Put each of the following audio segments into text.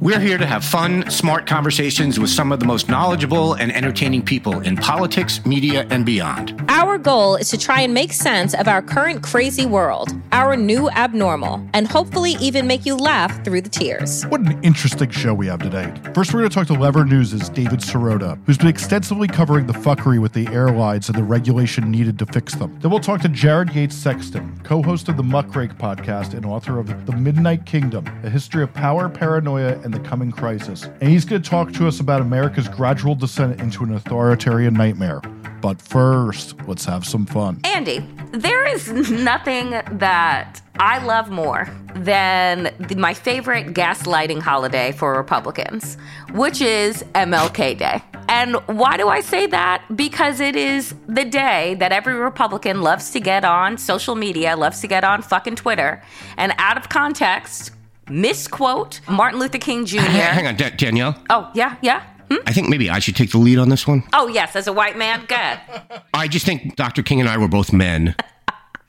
We're here to have fun, smart conversations with some of the most knowledgeable and entertaining people in politics, media, and beyond. Our goal is to try and make sense of our current crazy world, our new abnormal, and hopefully even make you laugh through the tears. What an interesting show we have today. First, we're going to talk to Lever News' David Sirota, who's been extensively covering the fuckery with the airlines and the regulation needed to fix them. Then we'll talk to Jared Yates Sexton, co host of the Muckrake podcast and author of The Midnight Kingdom, a history of power, paranoia, and the coming crisis. And he's going to talk to us about America's gradual descent into an authoritarian nightmare. But first, let's have some fun. Andy, there is nothing that I love more than my favorite gaslighting holiday for Republicans, which is MLK Day. And why do I say that? Because it is the day that every Republican loves to get on social media, loves to get on fucking Twitter, and out of context, misquote Martin Luther King Jr. Hang on, Da- Danielle. Oh, yeah, yeah. Hmm? I think maybe I should take the lead on this one. Oh, yes, as a white man, good. I just think Dr. King and I were both men.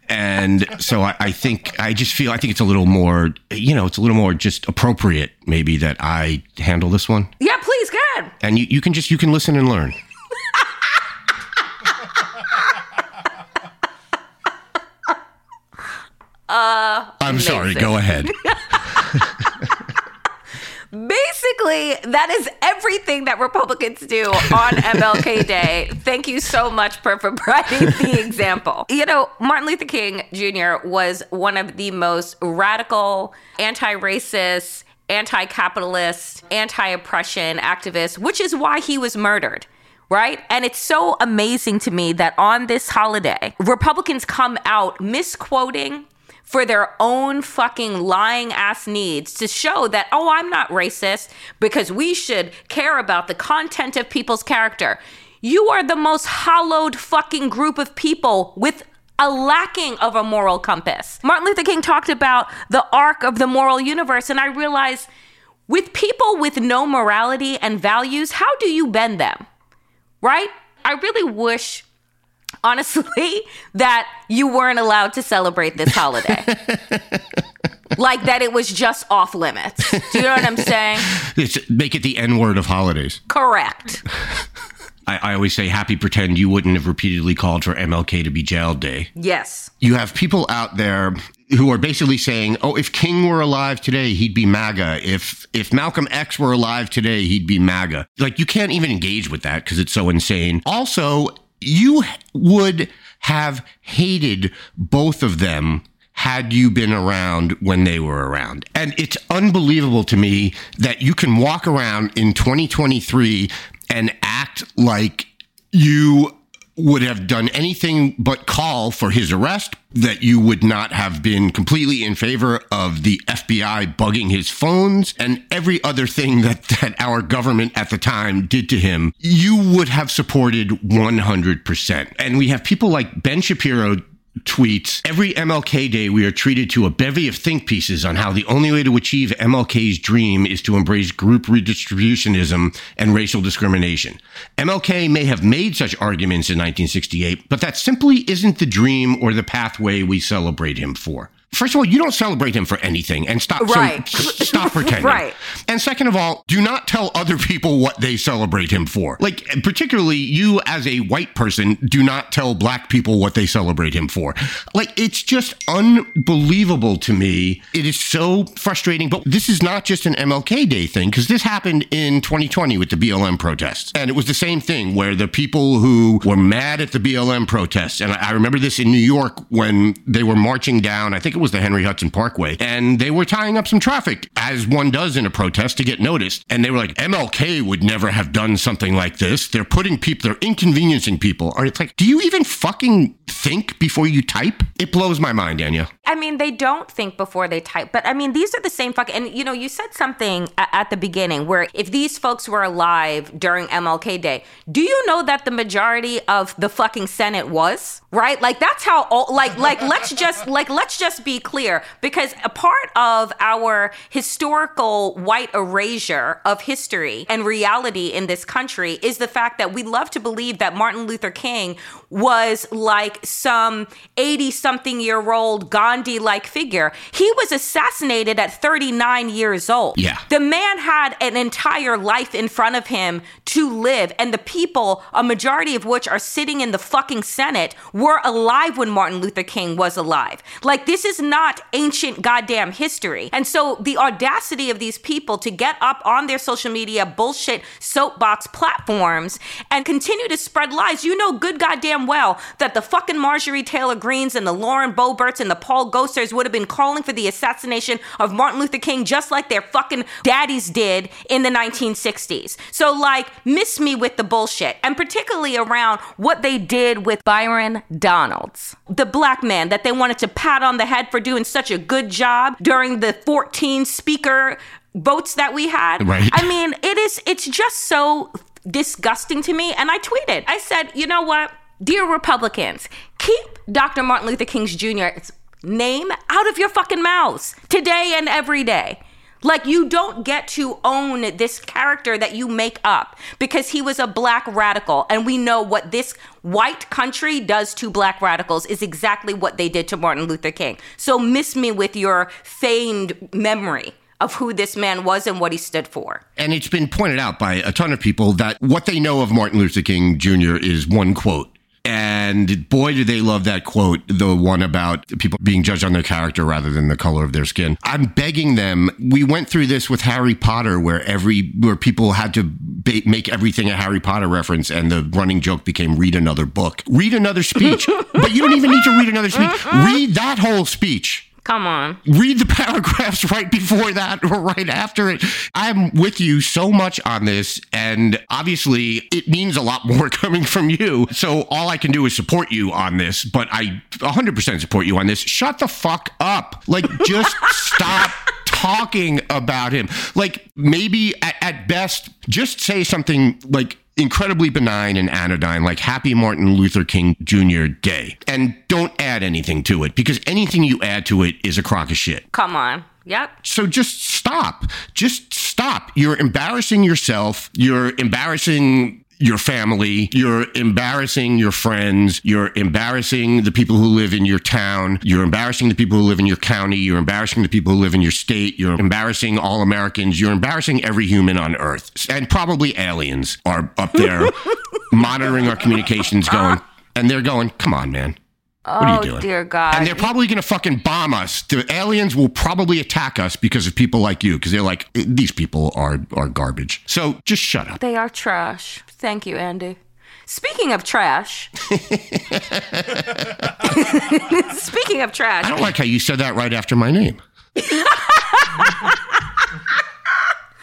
And so I, I think, I just feel, I think it's a little more, you know, it's a little more just appropriate maybe that I handle this one. Yeah, please, good. And you, you can just, you can listen and learn. Uh, I'm sorry, go ahead. Basically, that is everything that Republicans do on MLK Day. Thank you so much for providing the example. You know, Martin Luther King Jr. was one of the most radical, anti racist, anti capitalist, anti oppression activists, which is why he was murdered. Right? And it's so amazing to me that on this holiday, Republicans come out misquoting for their own fucking lying ass needs to show that, oh, I'm not racist because we should care about the content of people's character. You are the most hollowed fucking group of people with a lacking of a moral compass. Martin Luther King talked about the arc of the moral universe, and I realized with people with no morality and values, how do you bend them? Right? I really wish honestly, that you weren't allowed to celebrate this holiday. like that it was just off limits. Do you know what I'm saying? It's, make it the N word of holidays. Correct. I, I always say, happy pretend you wouldn't have repeatedly called for MLK to be jailed day. Yes. You have people out there who are basically saying, "Oh, if King were alive today, he'd be MAGA. If if Malcolm X were alive today, he'd be MAGA." Like you can't even engage with that because it's so insane. Also, you would have hated both of them had you been around when they were around. And it's unbelievable to me that you can walk around in 2023 and act like you would have done anything but call for his arrest, that you would not have been completely in favor of the FBI bugging his phones and every other thing that, that our government at the time did to him, you would have supported 100%. And we have people like Ben Shapiro tweets every MLK day we are treated to a bevy of think pieces on how the only way to achieve MLK's dream is to embrace group redistributionism and racial discrimination. MLK may have made such arguments in 1968, but that simply isn't the dream or the pathway we celebrate him for. First of all, you don't celebrate him for anything, and stop. Right. So, stop pretending. Right. And second of all, do not tell other people what they celebrate him for. Like, particularly you as a white person, do not tell black people what they celebrate him for. Like, it's just unbelievable to me. It is so frustrating. But this is not just an MLK Day thing, because this happened in 2020 with the BLM protests. And it was the same thing where the people who were mad at the BLM protests, and I I remember this in New York when they were marching down, I think it was the Henry Hudson Parkway, and they were tying up some traffic, as one does in a protest to get noticed. And they were like, MLK would never have done something like this. They're putting people, they're inconveniencing people. Or it's like, do you even fucking think before you type? It blows my mind, Danielle. I mean, they don't think before they type, but I mean, these are the same fucking. And you know, you said something at the beginning where if these folks were alive during MLK Day, do you know that the majority of the fucking Senate was right? Like that's how. All, like, like let's just like let's just be clear because a part of our historical white erasure of history and reality in this country is the fact that we love to believe that Martin Luther King was like some 80 something year old Gandhi like figure. He was assassinated at 39 years old. Yeah. The man had an entire life in front of him to live, and the people, a majority of which are sitting in the fucking Senate, were alive when Martin Luther King was alive. Like, this is not ancient goddamn history. And so, the audacity of these people to get up on their social media bullshit soapbox platforms and continue to spread lies, you know good goddamn well that the fucking Marjorie Taylor Greenes and the Lauren Boeberts and the Paul Gosars would have been calling for the assassination of Martin Luther King just like their fucking daddies did in the 1960s. So, like, miss me with the bullshit. And particularly around what they did with Byron Donalds, the black man that they wanted to pat on the head for doing such a good job during the 14 speaker votes that we had. Right. I mean, it is, it's just so disgusting to me. And I tweeted, I said, you know what? Dear Republicans, keep Dr. Martin Luther King's Jr.'s name out of your fucking mouths today and every day. Like, you don't get to own this character that you make up because he was a black radical. And we know what this white country does to black radicals is exactly what they did to Martin Luther King. So, miss me with your feigned memory of who this man was and what he stood for. And it's been pointed out by a ton of people that what they know of Martin Luther King Jr. is one quote. And boy, do they love that quote, the one about people being judged on their character rather than the color of their skin. I'm begging them. We went through this with Harry Potter, where every where people had to ba- make everything a Harry Potter reference, and the running joke became read another book, read another speech. but you don't even need to read another speech. Uh-huh. Read that whole speech Come on. read the paragraphs right before that or right after it. I'm with you so much on this. And obviously, it means a lot more coming from you. So all I can do is support you on this, but I 100% support you on this. Shut the fuck up. Like, just stop talking about him. Like, maybe at, at best, just say something like, incredibly benign and anodyne, like Happy Martin Luther King Jr. Day. And don't add anything to it because anything you add to it is a crock of shit. Come on. Yep. So just stop. Just stop. You're embarrassing yourself. You're embarrassing your family. You're embarrassing your friends. You're embarrassing the people who live in your town. You're embarrassing the people who live in your county. You're embarrassing the people who live in your state. You're embarrassing all Americans. You're embarrassing every human on earth. And probably aliens are up there monitoring our communications going, and they're going, come on, man. What are you oh, doing? dear God. And they're probably going to fucking bomb us. The aliens will probably attack us because of people like you, because they're like, eh, these people are are garbage. So just shut up. They are trash. Thank you, Andy. Speaking of trash. Speaking of trash. I don't like how you said that right after my name.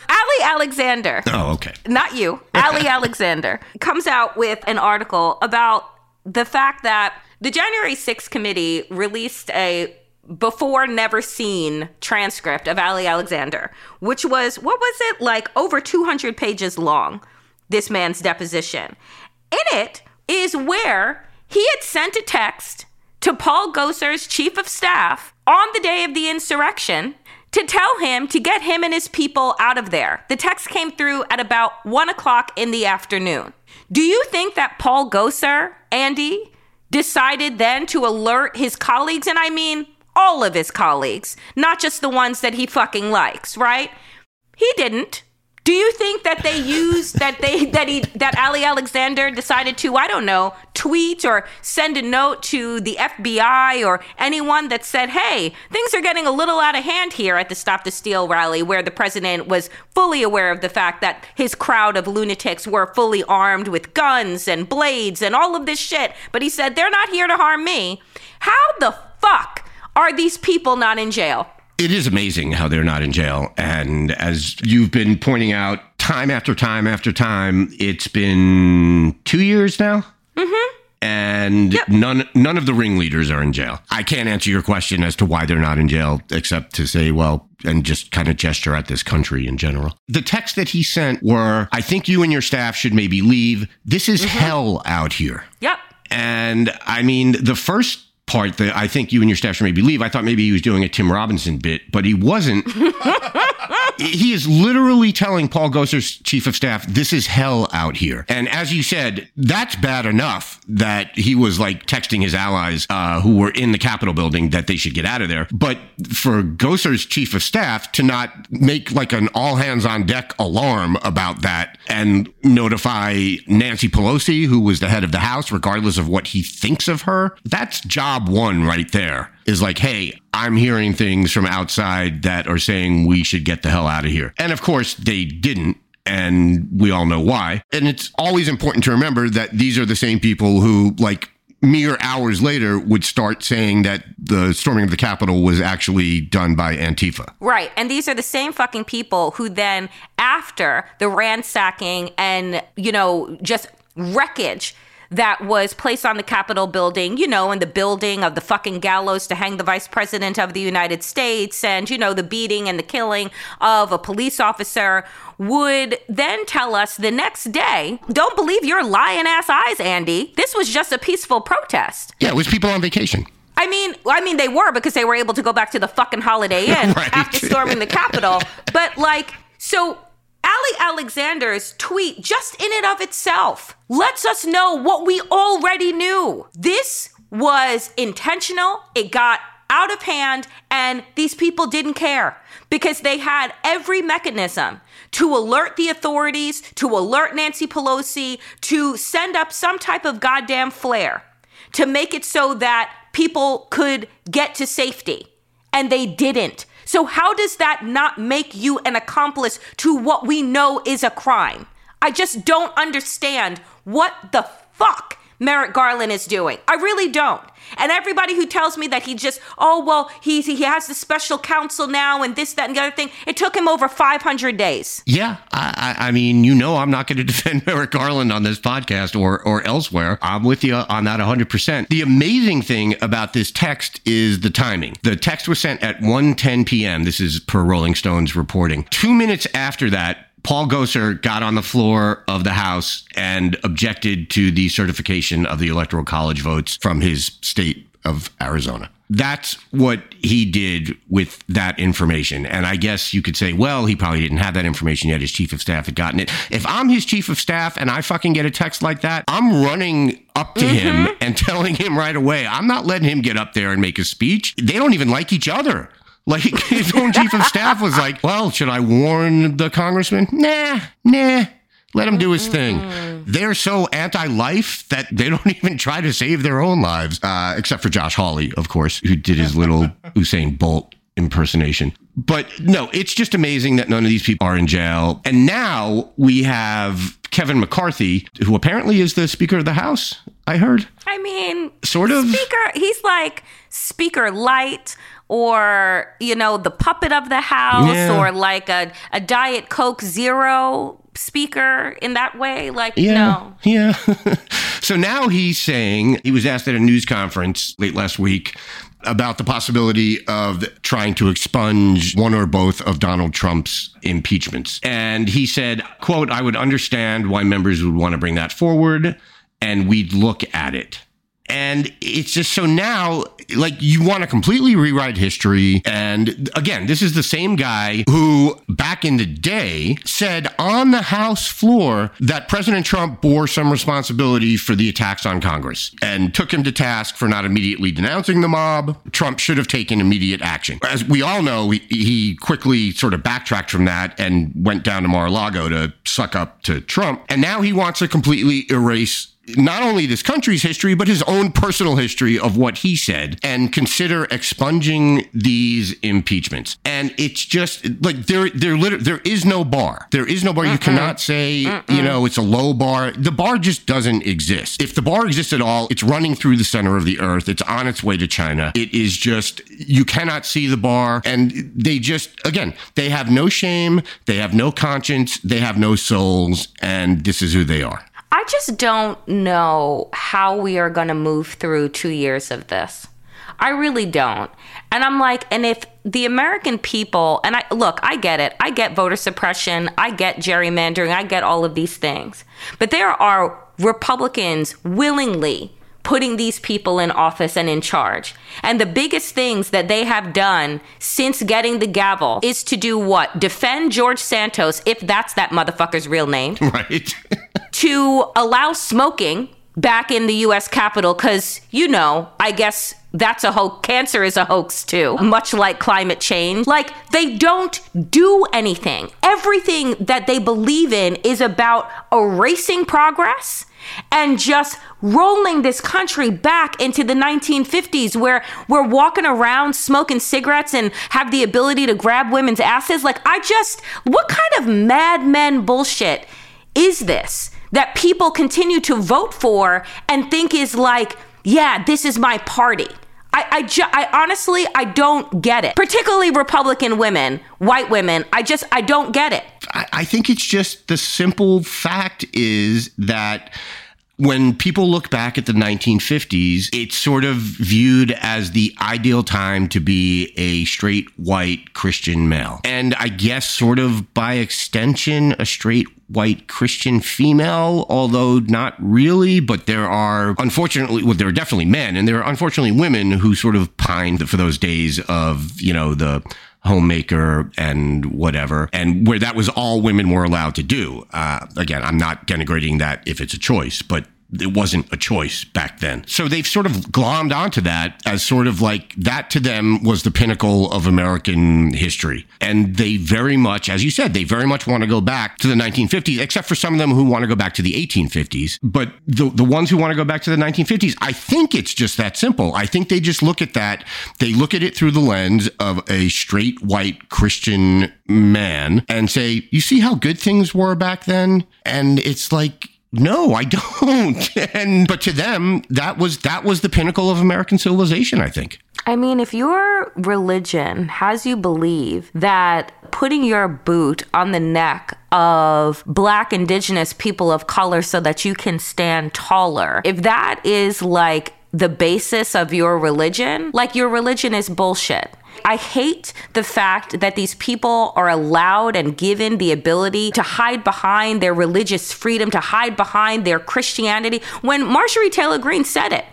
Ali Alexander. Oh, okay. not you, Ali Alexander, comes out with an article about the fact that the January 6th committee released a before never seen transcript of Ali Alexander, which was, what was it, like over 200 pages long, this man's deposition. In it is where he had sent a text to Paul Gosar's chief of staff on the day of the insurrection to tell him to get him and his people out of there. The text came through at about one o'clock in the afternoon. Do you think that Paul Gosar, Andy, decided then to alert his colleagues? And I mean, all of his colleagues, not just the ones that he fucking likes, right? He didn't. Do you think that they used that they that he that Ali Alexander decided to I don't know tweet or send a note to the FBI or anyone that said, "Hey, things are getting a little out of hand here at the Stop the Steal rally," where the president was fully aware of the fact that his crowd of lunatics were fully armed with guns and blades and all of this shit, but he said they're not here to harm me. How the fuck are these people not in jail? It is amazing how they're not in jail. And as you've been pointing out time after time after time, it's been two years now. Mm-hmm. And Yep. none none of the ringleaders are in jail. I can't answer your question as to why they're not in jail, except to say, well, and just kind of gesture at this country in general. The text that he sent were, I think you and your staff should maybe leave. This is hell out here. Yep. And I mean, the first part that I think you and your staff should maybe leave, I thought maybe he was doing a Tim Robinson bit, but he wasn't. he is literally telling Paul Gosar's chief of staff, this is hell out here. And as you said, that's bad enough that he was like texting his allies uh, who were in the Capitol building that they should get out of there. But for Gosar's chief of staff to not make like an all hands on deck alarm about that and notify Nancy Pelosi, who was the head of the House, regardless of what he thinks of her, that's job one right there. Is like, hey, I'm hearing things from outside that are saying we should get the hell out of here. And of course, they didn't. And we all know why. And it's always important to remember that these are the same people who, like, mere hours later would start saying that the storming of the Capitol was actually done by Antifa. Right. And these are the same fucking people who then, after the ransacking and, you know, just wreckage that was placed on the Capitol building, you know, and the building of the fucking gallows to hang the vice president of the United States and, you know, the beating and the killing of a police officer would then tell us the next day, don't believe your lying ass eyes, Andy. This was just a peaceful protest. Yeah, it was people on vacation. I mean, I mean, they were because they were able to go back to the fucking Holiday Inn Right. after storming the Capitol. But like, so Ali Alexander's tweet, just in and of itself, lets us know what we already knew. This was intentional. It got out of hand, and these people didn't care because they had every mechanism to alert the authorities, to alert Nancy Pelosi, to send up some type of goddamn flare to make it so that people could get to safety. And they didn't. So, how does that not make you an accomplice to what we know is a crime? I just don't understand what the fuck Merrick Garland is doing. I really don't. And everybody who tells me that he just, oh, well, he, he has the special counsel now and this, that, and the other thing, it took him over 500 days. Yeah, I, I I mean, you know, I'm not going to defend Merrick Garland on this podcast or or elsewhere. I'm with you on that 100%. The amazing thing about this text is the timing. The text was sent at 1:10 p.m. This is per Rolling Stone's reporting. Two minutes after that. Paul Gosar got on the floor of the House and objected to the certification of the Electoral College votes from his state of Arizona. That's what he did with that information. And I guess you could say, well, he probably didn't have that information yet. His chief of staff had gotten it. If I'm his chief of staff and I fucking get a text like that, I'm running up to him mm-hmm. and telling him right away, I'm not letting him get up there and make a speech. They don't even like each other. Like his own chief of staff was like, well, should I warn the congressman? Nah, nah. Let him do his thing. They're so anti-life that they don't even try to save their own lives, uh, except for Josh Hawley, of course, who did his little Usain Bolt impersonation. But no, it's just amazing that none of these people are in jail. And now we have Kevin McCarthy, who apparently is the Speaker of the House. I heard. I mean, Sort of. Speaker, he's like Speaker Light or, you know, the puppet of the House Yeah. or like a, a Diet Coke Zero speaker in that way. Like, Yeah. no. Yeah. so now he's saying he was asked at a news conference late last week about the possibility of trying to expunge one or both of Donald Trump's impeachments. And he said, quote, I would understand why members would want to bring that forward and we'd look at it. And it's just so now, like, you want to completely rewrite history. And again, this is the same guy who, back in the day, said on the House floor that President Trump bore some responsibility for the attacks on Congress and took him to task for not immediately denouncing the mob. Trump should have taken immediate action. As we all know, he, he quickly sort of backtracked from that and went down to Mar-a-Lago to suck up to Trump. And now he wants to completely erase not only this country's history, but his own personal history of what he said and consider expunging these impeachments. And it's just like there, there, liter- there is no bar. There is no bar. Mm-mm. You cannot say, Mm-mm. you know, it's a low bar. The bar just doesn't exist. If the bar exists at all, it's running through the center of the earth. It's on its way to China. It is just, you cannot see the bar. And they just, again, they have no shame. They have no conscience. They have no souls. And this is who they are. I just don't know how we are going to move through two years of this. I really don't. And I'm like, and if the American people, and I look, I get it. I get voter suppression. I get gerrymandering. I get all of these things. But there are Republicans willingly putting these people in office and in charge. And the biggest things that they have done since getting the gavel is to do what? Defend George Santos, if that's that motherfucker's real name. Right. to allow smoking back in the US Capitol, because, you know, I guess that's a hoax. Cancer is a hoax too, much like climate change. Like, they don't do anything. Everything that they believe in is about erasing progress and just rolling this country back into the 1950s where we're walking around smoking cigarettes and have the ability to grab women's asses. Like, I just, what kind of madmen bullshit is this that people continue to vote for and think is like, yeah, this is my party? I, I, ju- I honestly, I don't get it. Particularly Republican women, white women. I just, I don't get it. I, think it's just the simple fact is that when people look back at the 1950s, it's sort of viewed as the ideal time to be a straight white Christian male. And I guess, sort of by extension, a straight white Christian female, although not really. But there are, unfortunately, well, there are definitely men, and there are unfortunately women who sort of pined for those days of, you know, the homemaker and whatever, and where that was all women were allowed to do. Uh, again, I'm not denigrating that if it's a choice, but it wasn't a choice back then. So they've sort of glommed onto that as sort of like that to them was the pinnacle of American history. And they very much, as you said, they very much want to go back to the 1950s, except for some of them who want to go back to the 1850s. But the, the ones who want to go back to the 1950s, I think it's just that simple. I think they just look at that, they look at it through the lens of a straight white Christian man and say, you see how good things were back then? And it's like, no, I don't. And but to them, that was that was the pinnacle of American civilization, I think. I mean, if your religion has you believe that putting your boot on the neck of black indigenous people of color so that you can stand taller, if that is like the basis of your religion, like your religion is bullshit. I hate the fact that these people are allowed and given the ability to hide behind their religious freedom, to hide behind their Christianity. When Marjorie Taylor Greene said it,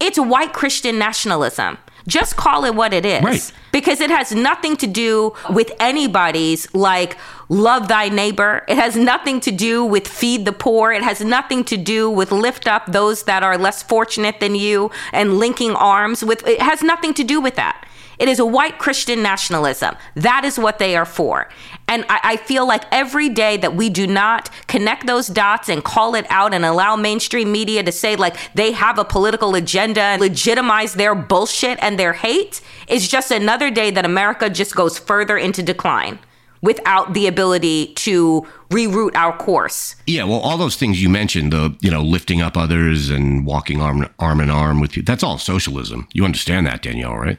it's white Christian nationalism. Just call it what it is. Right. Because it has nothing to do with anybody's like love thy neighbor. It has nothing to do with feed the poor. It has nothing to do with lift up those that are less fortunate than you and linking arms with it has nothing to do with that. It is a white Christian nationalism. That is what they are for. And I, I, feel like every day that we do not connect those dots and call it out and allow mainstream media to say like they have a political agenda and legitimize their bullshit and their hate is just another day that America just goes further into decline without the ability to reroute our course. Yeah, well, all those things you mentioned, the you know lifting up others and walking arm arm in arm with you, that's all socialism. You understand that, Danielle, right?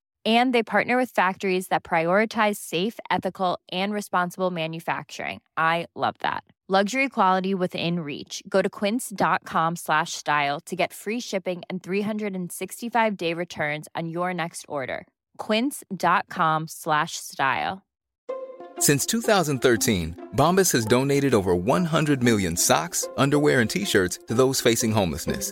And they partner with factories that prioritize safe, ethical, and responsible manufacturing. I love that. Luxury quality within reach. Go to quince.com slash style to get free shipping and 365 day returns on your next order. Quince.com slash style. Since 2013, Bombas has donated over 100 million socks, underwear, and t shirts to those facing homelessness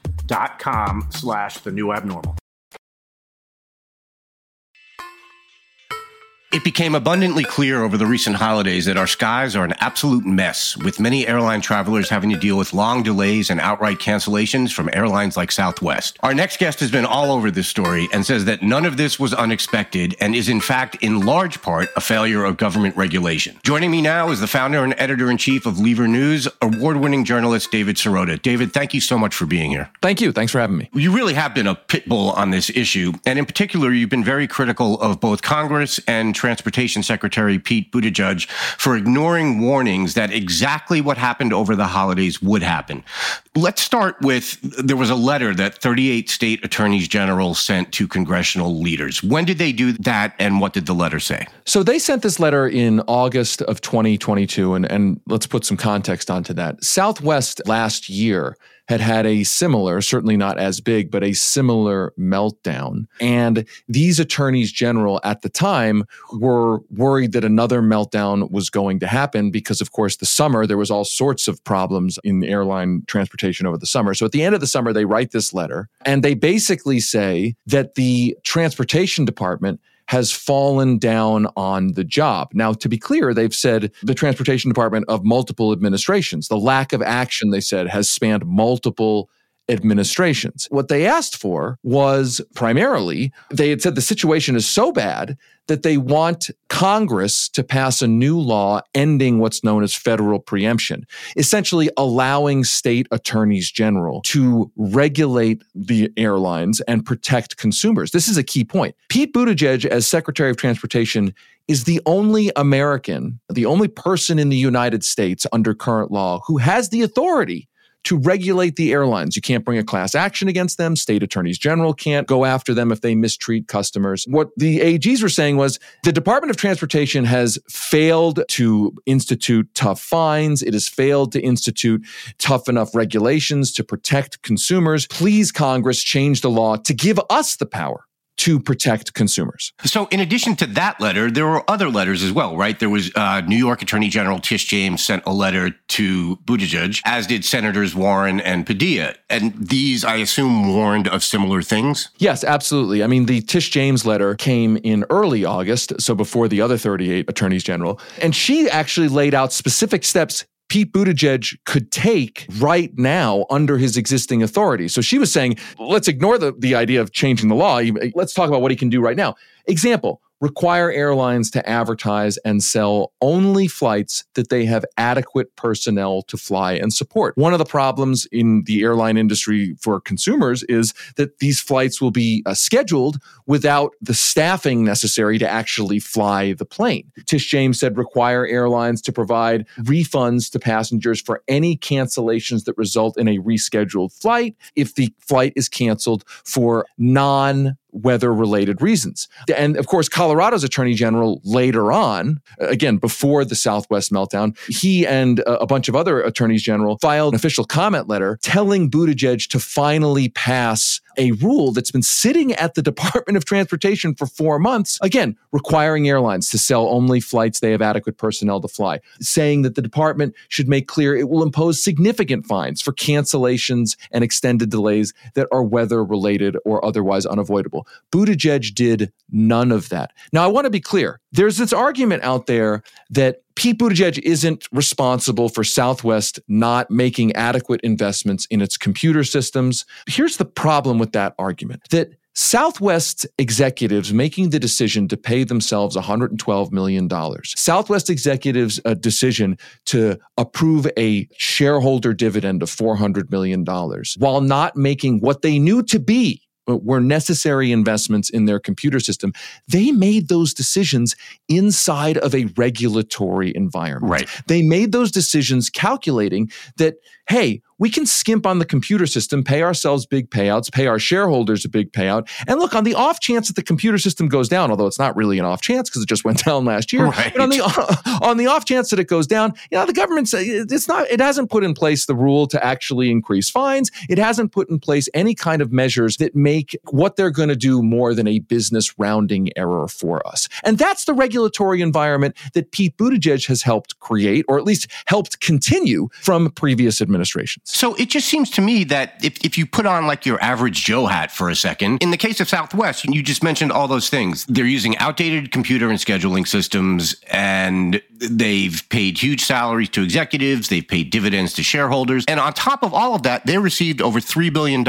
dot com slash the new abnormal. It became abundantly clear over the recent holidays that our skies are an absolute mess, with many airline travelers having to deal with long delays and outright cancellations from airlines like Southwest. Our next guest has been all over this story and says that none of this was unexpected and is in fact in large part a failure of government regulation. Joining me now is the founder and editor in chief of Lever News, award-winning journalist David Sirota. David, thank you so much for being here. Thank you. Thanks for having me. You really have been a pit bull on this issue, and in particular, you've been very critical of both Congress and Transportation Secretary Pete Buttigieg for ignoring warnings that exactly what happened over the holidays would happen. Let's start with there was a letter that 38 state attorneys general sent to congressional leaders. When did they do that, and what did the letter say? So they sent this letter in August of 2022, and, and let's put some context onto that. Southwest last year had had a similar, certainly not as big, but a similar meltdown. And these attorneys general at the time were worried that another meltdown was going to happen because, of course, the summer, there was all sorts of problems in airline transportation over the summer. So at the end of the summer, they write this letter and they basically say that the transportation department has fallen down on the job. Now, to be clear, they've said the Transportation Department of multiple administrations. The lack of action, they said, has spanned multiple administrations. What they asked for was primarily, they had said the situation is so bad that they want Congress to pass a new law ending what's known as federal preemption, essentially allowing state attorneys general to regulate the airlines and protect consumers. This is a key point. Pete Buttigieg, as Secretary of Transportation, is the only American, the only person in the United States under current law who has the authority to regulate the airlines. You can't bring a class action against them. State attorneys general can't go after them if they mistreat customers. What the AGs were saying was the Department of Transportation has failed to institute tough fines. It has failed to institute tough enough regulations to protect consumers. Please, Congress, change the law to give us the power to protect consumers. So, in addition to that letter, there were other letters as well, right? There was uh, New York Attorney General Tish James sent a letter to Buttigieg, as did Senators Warren and Padilla. And these, I assume, warned of similar things? Yes, absolutely. I mean, the Tish James letter came in early August, so before the other 38 attorneys general. And she actually laid out specific steps Pete Buttigieg could take right now under his existing authority. So she was saying, let's ignore the, the idea of changing the law. Let's talk about what he can do right now. Example, require airlines to advertise and sell only flights that they have adequate personnel to fly and support. One of the problems in the airline industry for consumers is that these flights will be uh, scheduled without the staffing necessary to actually fly the plane. Tish James said require airlines to provide refunds to passengers for any cancellations that result in a rescheduled flight if the flight is canceled for non weather related reasons. And of course, Colorado's attorney general later on, again, before the Southwest meltdown, he and a bunch of other attorneys general filed an official comment letter telling Buttigieg to finally pass a rule that's been sitting at the Department of Transportation for four months, again, requiring airlines to sell only flights they have adequate personnel to fly, saying that the department should make clear it will impose significant fines for cancellations and extended delays that are weather related or otherwise unavoidable. Buttigieg did none of that. Now, I want to be clear. There's this argument out there that Pete Buttigieg isn't responsible for Southwest not making adequate investments in its computer systems. Here's the problem with that argument that Southwest executives making the decision to pay themselves $112 million. Southwest executives' a decision to approve a shareholder dividend of $400 million while not making what they knew to be were necessary investments in their computer system, they made those decisions inside of a regulatory environment. Right. They made those decisions calculating that, hey, we can skimp on the computer system, pay ourselves big payouts, pay our shareholders a big payout. And look, on the off chance that the computer system goes down, although it's not really an off chance because it just went down last year, right. but on the on the off chance that it goes down, you know, the government it's not it hasn't put in place the rule to actually increase fines. It hasn't put in place any kind of measures that make what they're going to do more than a business rounding error for us. And that's the regulatory environment that Pete Buttigieg has helped create or at least helped continue from previous administrations. So it just seems to me that if, if you put on like your average Joe hat for a second, in the case of Southwest, you just mentioned all those things. They're using outdated computer and scheduling systems, and they've paid huge salaries to executives, they've paid dividends to shareholders. And on top of all of that, they received over $3 billion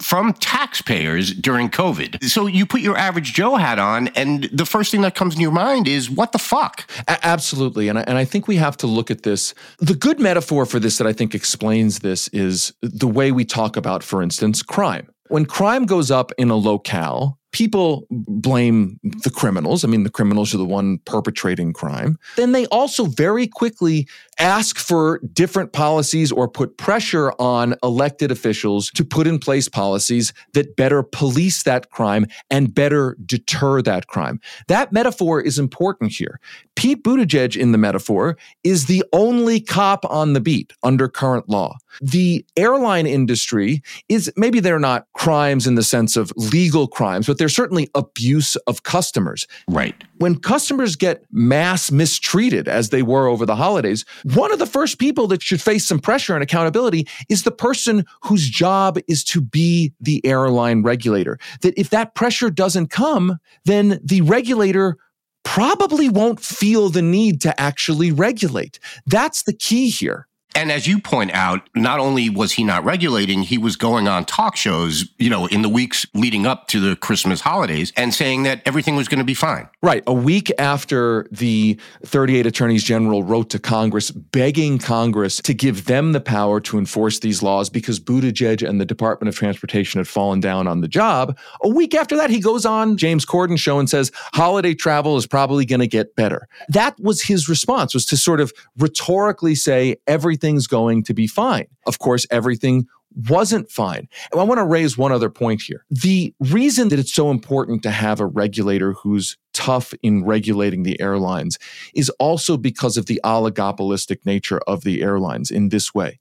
from taxpayers during COVID. So you put your average Joe hat on, and the first thing that comes in your mind is, what the fuck? A- absolutely. And I, and I think we have to look at this. The good metaphor for this that I think explains this is the way we talk about, for instance, crime. When crime goes up in a locale, people blame the criminals. I mean, the criminals are the one perpetrating crime. Then they also very quickly ask for different policies or put pressure on elected officials to put in place policies that better police that crime and better deter that crime. That metaphor is important here. Pete Buttigieg in the metaphor is the only cop on the beat under current law. The airline industry is maybe they're not crimes in the sense of legal crimes, but they're certainly abuse of customers. Right. When customers get mass mistreated as they were over the holidays, one of the first people that should face some pressure and accountability is the person whose job is to be the airline regulator. That if that pressure doesn't come, then the regulator probably won't feel the need to actually regulate. That's the key here. And as you point out, not only was he not regulating, he was going on talk shows, you know, in the weeks leading up to the Christmas holidays and saying that everything was going to be fine. Right. A week after the 38 attorneys general wrote to Congress begging Congress to give them the power to enforce these laws because Buttigieg and the Department of Transportation had fallen down on the job. A week after that, he goes on James Corden show and says holiday travel is probably going to get better. That was his response was to sort of rhetorically say everything everything's going to be fine. Of course, everything wasn't fine. And I want to raise one other point here. The reason that it's so important to have a regulator who's tough in regulating the airlines is also because of the oligopolistic nature of the airlines in this way.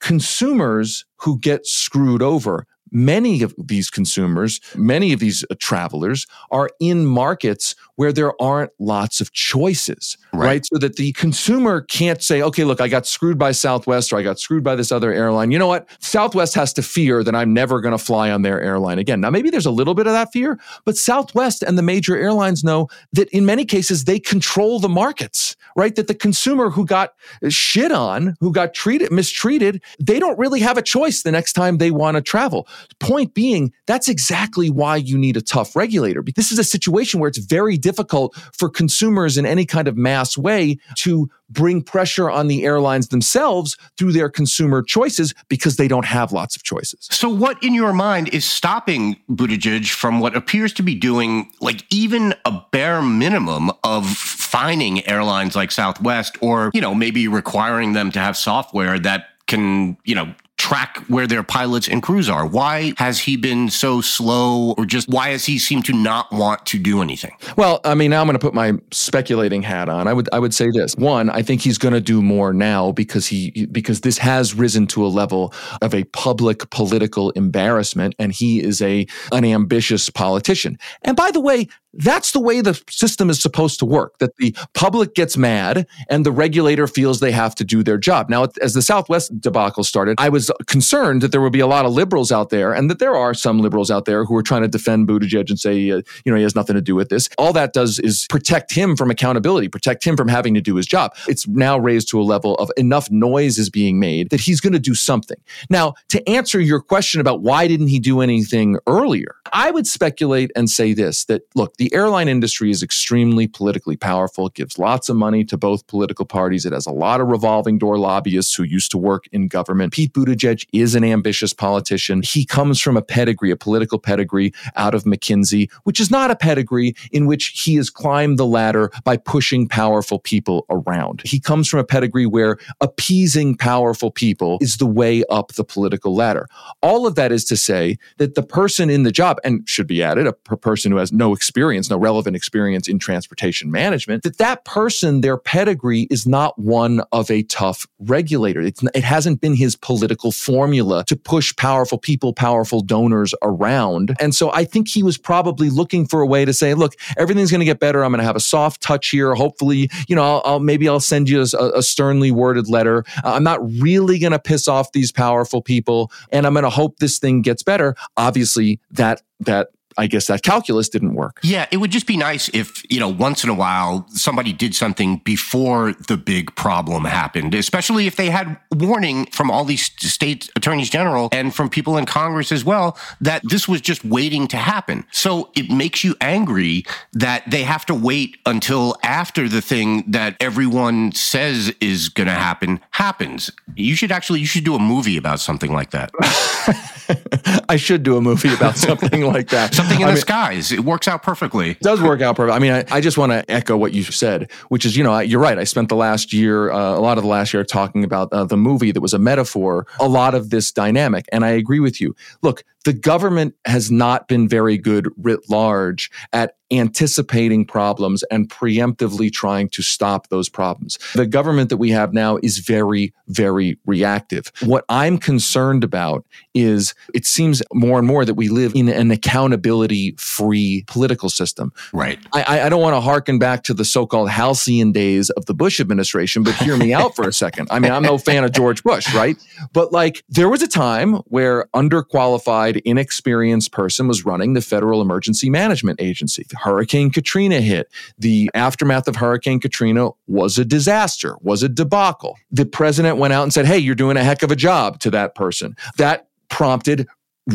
Consumers who get screwed over many of these consumers, many of these uh, travelers are in markets where there aren't lots of choices, right. right. So that the consumer can't say, okay, look, I got screwed by Southwest or I got screwed by this other airline. You know what? Southwest has to fear that I'm never going to fly on their airline again. Now, maybe there's a little bit of that fear, but Southwest and the major airlines know that in many cases they control the markets, right? That the consumer who got shit on, who got treated, mistreated, they don't really have a choice the next time they want to travel. Point being, that's exactly why you need a tough regulator. This is a situation where it's very difficult for consumers in any kind of mass way to bring pressure on the airlines themselves through their consumer choices because they don't have lots of choices. So, what in your mind is stopping Buttigieg from what appears to be doing, like even a bare minimum of fining airlines like Southwest, or you know maybe requiring them to have software that can you know track where their pilots and crews are? Why has he been so slow or just why has he seemed to not want to do anything? Well, I mean, now I'm going to put my speculating hat on. I would I would say this. One, I think he's going to do more now because he because this has risen to a level of a public political embarrassment and he is a an ambitious politician. And by the way, that's the way the system is supposed to work that the public gets mad and the regulator feels they have to do their job. Now, as the Southwest debacle started, I was concerned that there would be a lot of liberals out there and that there are some liberals out there who are trying to defend Buttigieg and say, uh, you know, he has nothing to do with this. All that does is protect him from accountability, protect him from having to do his job. It's now raised to a level of enough noise is being made that he's going to do something. Now, to answer your question about why didn't he do anything earlier, I would speculate and say this that look, the airline industry is extremely politically powerful. It gives lots of money to both political parties. It has a lot of revolving door lobbyists who used to work in government. Pete Buttigieg is an ambitious politician. He comes from a pedigree, a political pedigree out of McKinsey, which is not a pedigree in which he has climbed the ladder by pushing powerful people around. He comes from a pedigree where appeasing powerful people is the way up the political ladder. All of that is to say that the person in the job, and should be added, a person who has no experience, no relevant experience in transportation management, that that person, their pedigree is not one of a tough regulator. It's, it hasn't been his political formula to push powerful people, powerful donors around. And so I think he was probably looking for a way to say, look, everything's going to get better. I'm going to have a soft touch here. Hopefully, you know, I'll, I'll maybe I'll send you a, a sternly worded letter. Uh, I'm not really going to piss off these powerful people and I'm going to hope this thing gets better. Obviously, that that I guess that calculus didn't work. Yeah, it would just be nice if, you know, once in a while somebody did something before the big problem happened, especially if they had warning from all these state attorneys general and from people in Congress as well that this was just waiting to happen. So it makes you angry that they have to wait until after the thing that everyone says is going to happen happens. You should actually you should do a movie about something like that. I should do a movie about something like that. something in I the mean, skies. It works out perfectly. It does work out perfectly. I mean, I, I just want to echo what you said, which is, you know, you're right. I spent the last year, uh, a lot of the last year talking about uh, the movie that was a metaphor, a lot of this dynamic. And I agree with you. Look, the government has not been very good writ large at anticipating problems and preemptively trying to stop those problems. The government that we have now is very, very reactive. What I'm concerned about is it seems more and more that we live in an accountability free political system. Right. I, I don't want to harken back to the so called halcyon days of the Bush administration, but hear me out for a second. I mean, I'm no fan of George Bush, right? But like, there was a time where underqualified, inexperienced person was running the Federal Emergency Management Agency. Hurricane Katrina hit. The aftermath of Hurricane Katrina was a disaster, was a debacle. The president went out and said, Hey, you're doing a heck of a job to that person. That prompted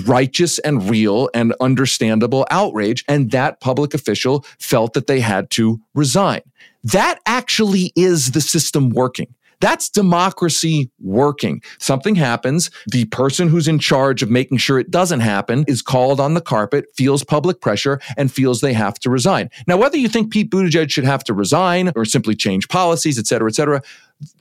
righteous and real and understandable outrage. And that public official felt that they had to resign. That actually is the system working. That's democracy working. Something happens. The person who's in charge of making sure it doesn't happen is called on the carpet, feels public pressure, and feels they have to resign. Now, whether you think Pete Buttigieg should have to resign or simply change policies, et cetera, et cetera,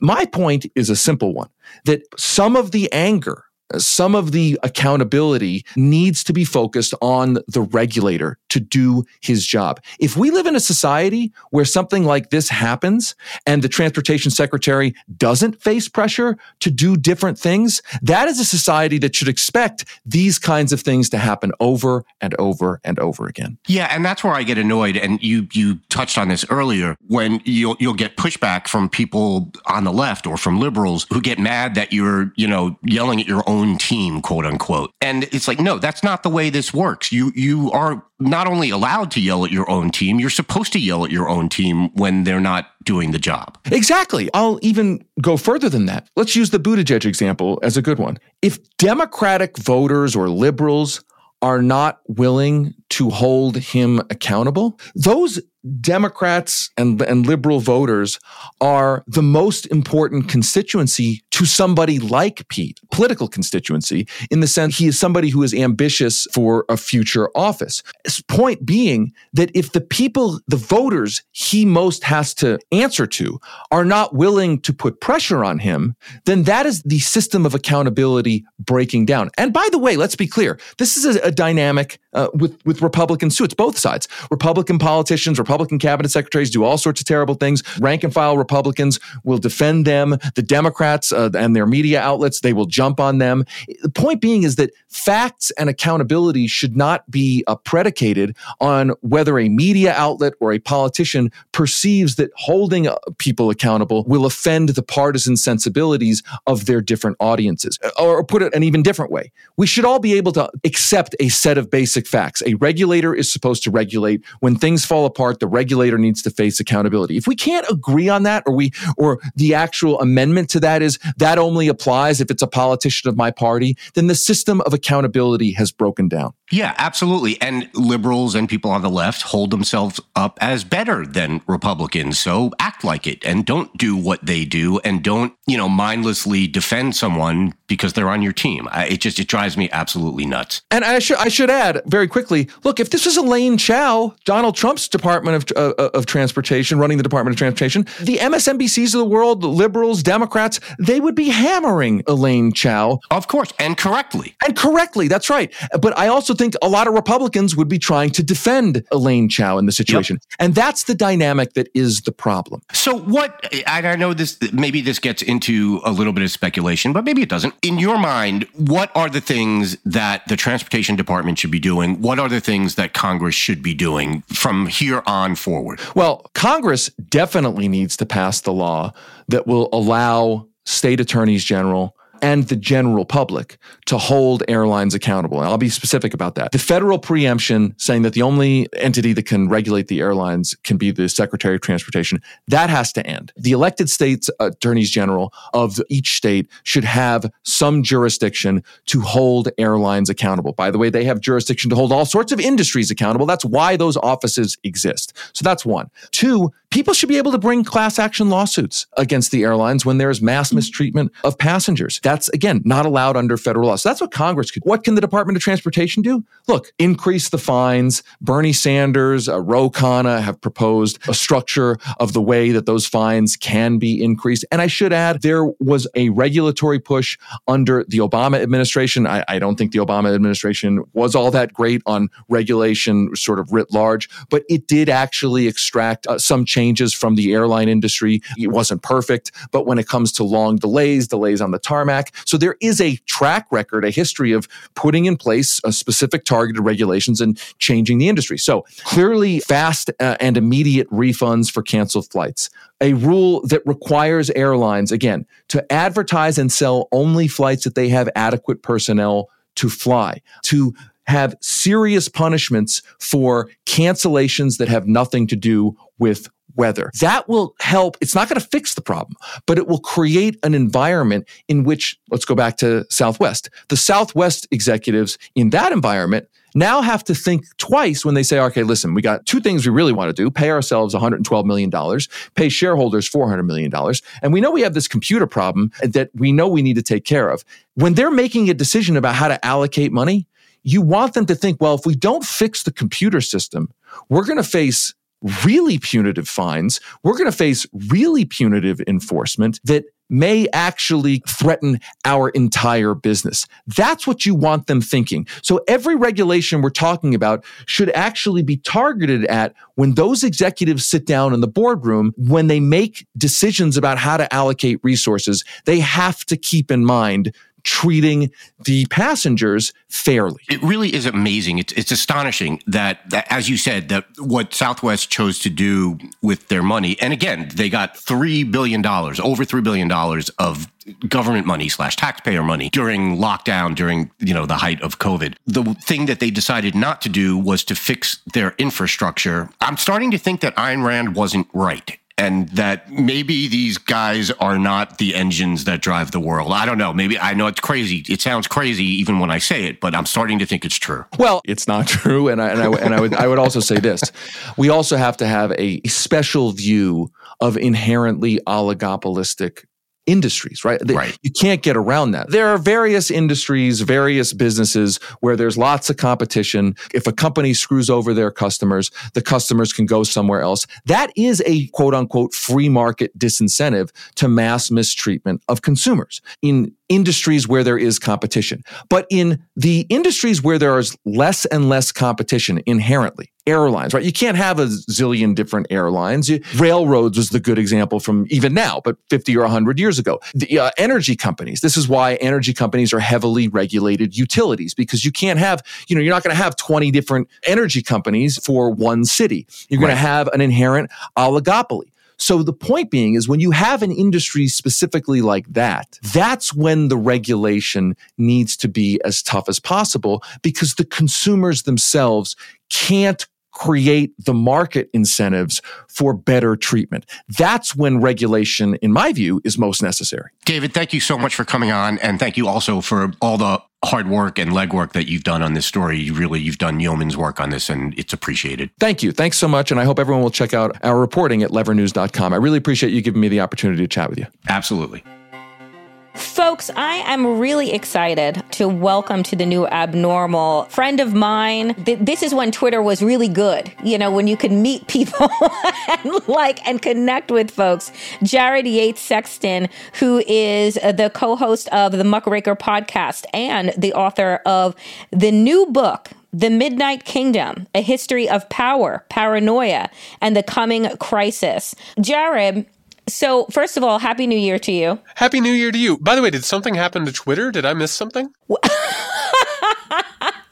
my point is a simple one that some of the anger some of the accountability needs to be focused on the regulator to do his job. If we live in a society where something like this happens and the transportation secretary doesn't face pressure to do different things, that is a society that should expect these kinds of things to happen over and over and over again. Yeah, and that's where I get annoyed. And you you touched on this earlier when you'll you'll get pushback from people on the left or from liberals who get mad that you're you know yelling at your own team, quote unquote. And it's like, no, that's not the way this works. You you are not only allowed to yell at your own team, you're supposed to yell at your own team when they're not doing the job. Exactly. I'll even go further than that. Let's use the Buttigieg example as a good one. If Democratic voters or liberals are not willing to hold him accountable, those Democrats and, and liberal voters are the most important constituency to somebody like Pete, political constituency, in the sense he is somebody who is ambitious for a future office. His point being that if the people, the voters he most has to answer to are not willing to put pressure on him, then that is the system of accountability breaking down. And by the way, let's be clear, this is a, a dynamic uh, with, with Republicans too. It's both sides. Republican politicians, Republican cabinet secretaries do all sorts of terrible things. Rank and file Republicans will defend them. The Democrats uh, and their media outlets, they will jump on them. The point being is that facts and accountability should not be uh, predicated on whether a media outlet or a politician perceives that holding uh, people accountable will offend the partisan sensibilities of their different audiences. Or put it an even different way, we should all be able to accept a set of basic facts. A regulator is supposed to regulate. When things fall apart, the regulator needs to face accountability. If we can't agree on that, or we, or the actual amendment to that is that only applies if it's a politician of my party, then the system of accountability has broken down. Yeah, absolutely. And liberals and people on the left hold themselves up as better than Republicans. So act like it and don't do what they do and don't, you know, mindlessly defend someone because they're on your team. I, it just, it drives me absolutely nuts. And I should, I should add very quickly, look, if this was Elaine Chao, Donald Trump's Department of, uh, of Transportation, running the Department of Transportation, the MSNBCs of the world, the liberals, Democrats, they would be hammering Elaine Chao. Of course, and correctly. And correctly, that's right. But I also think a lot of Republicans would be trying to defend Elaine Chao in the situation. Yep. And that's the dynamic that is the problem. So what, I know this, maybe this gets into a little bit of speculation, but maybe it doesn't. In your mind, what are the things that the transportation department should be doing? What are the things that Congress should be doing from here on forward? Well, Congress definitely needs to pass the law that will allow state attorneys general and the general public to hold airlines accountable. And I'll be specific about that. The federal preemption saying that the only entity that can regulate the airlines can be the Secretary of Transportation, that has to end. The elected states attorneys general of each state should have some jurisdiction to hold airlines accountable. By the way, they have jurisdiction to hold all sorts of industries accountable. That's why those offices exist. So that's one. Two, people should be able to bring class action lawsuits against the airlines when there is mass mistreatment of passengers. That's again not allowed under federal law. So that's what Congress could. What can the Department of Transportation do? Look, increase the fines. Bernie Sanders, uh, Ro Khanna have proposed a structure of the way that those fines can be increased. And I should add, there was a regulatory push under the Obama administration. I, I don't think the Obama administration was all that great on regulation, sort of writ large, but it did actually extract uh, some changes from the airline industry. It wasn't perfect, but when it comes to long delays, delays on the tarmac. So there is a track record, a history of putting in place a specific targeted regulations and changing the industry. So clearly fast uh, and immediate refunds for canceled flights. A rule that requires airlines, again, to advertise and sell only flights that they have adequate personnel to fly, to have serious punishments for cancellations that have nothing to do with weather. That will help. It's not going to fix the problem, but it will create an environment in which, let's go back to Southwest. The Southwest executives in that environment now have to think twice when they say, okay, listen, we got two things we really want to do pay ourselves $112 million, pay shareholders $400 million. And we know we have this computer problem that we know we need to take care of. When they're making a decision about how to allocate money, you want them to think, well, if we don't fix the computer system, we're going to face really punitive fines. We're going to face really punitive enforcement that may actually threaten our entire business. That's what you want them thinking. So every regulation we're talking about should actually be targeted at when those executives sit down in the boardroom, when they make decisions about how to allocate resources, they have to keep in mind treating the passengers fairly. It really is amazing. It's, it's astonishing that, that, as you said, that what Southwest chose to do with their money, and again, they got $3 billion, over $3 billion of government money slash taxpayer money during lockdown during you know the height of covid the thing that they decided not to do was to fix their infrastructure i'm starting to think that Ayn Rand wasn't right and that maybe these guys are not the engines that drive the world. I don't know. Maybe I know it's crazy. It sounds crazy even when I say it, but I'm starting to think it's true. Well, it's not true, and I and I, and I would I would also say this: we also have to have a special view of inherently oligopolistic industries, right? right? You can't get around that. There are various industries, various businesses where there's lots of competition. If a company screws over their customers, the customers can go somewhere else. That is a quote unquote free market disincentive to mass mistreatment of consumers. In industries where there is competition. But in the industries where there is less and less competition inherently, airlines, right? You can't have a zillion different airlines. Railroads was the good example from even now, but 50 or 100 years ago. The uh, energy companies, this is why energy companies are heavily regulated utilities because you can't have, you know, you're not going to have 20 different energy companies for one city. You're going right. to have an inherent oligopoly. So the point being is when you have an industry specifically like that, that's when the regulation needs to be as tough as possible because the consumers themselves can't create the market incentives for better treatment. That's when regulation, in my view, is most necessary. David, thank you so much for coming on. And thank you also for all the hard work and legwork that you've done on this story. You really, you've done yeoman's work on this and it's appreciated. Thank you. Thanks so much. And I hope everyone will check out our reporting at levernews.com. I really appreciate you giving me the opportunity to chat with you. Absolutely. Folks, I am really excited to welcome to the new abnormal friend of mine. This is when Twitter was really good, you know, when you could meet people and like and connect with folks. Jared Yates Sexton, who is the co host of the Muckrake podcast and the author of the new book, the Midnight Kingdom, a history of power, paranoia, and the coming crisis. Jared so, first of all, Happy New Year to you. Happy New Year to you. By the way, did something happen to Twitter? Did I miss something?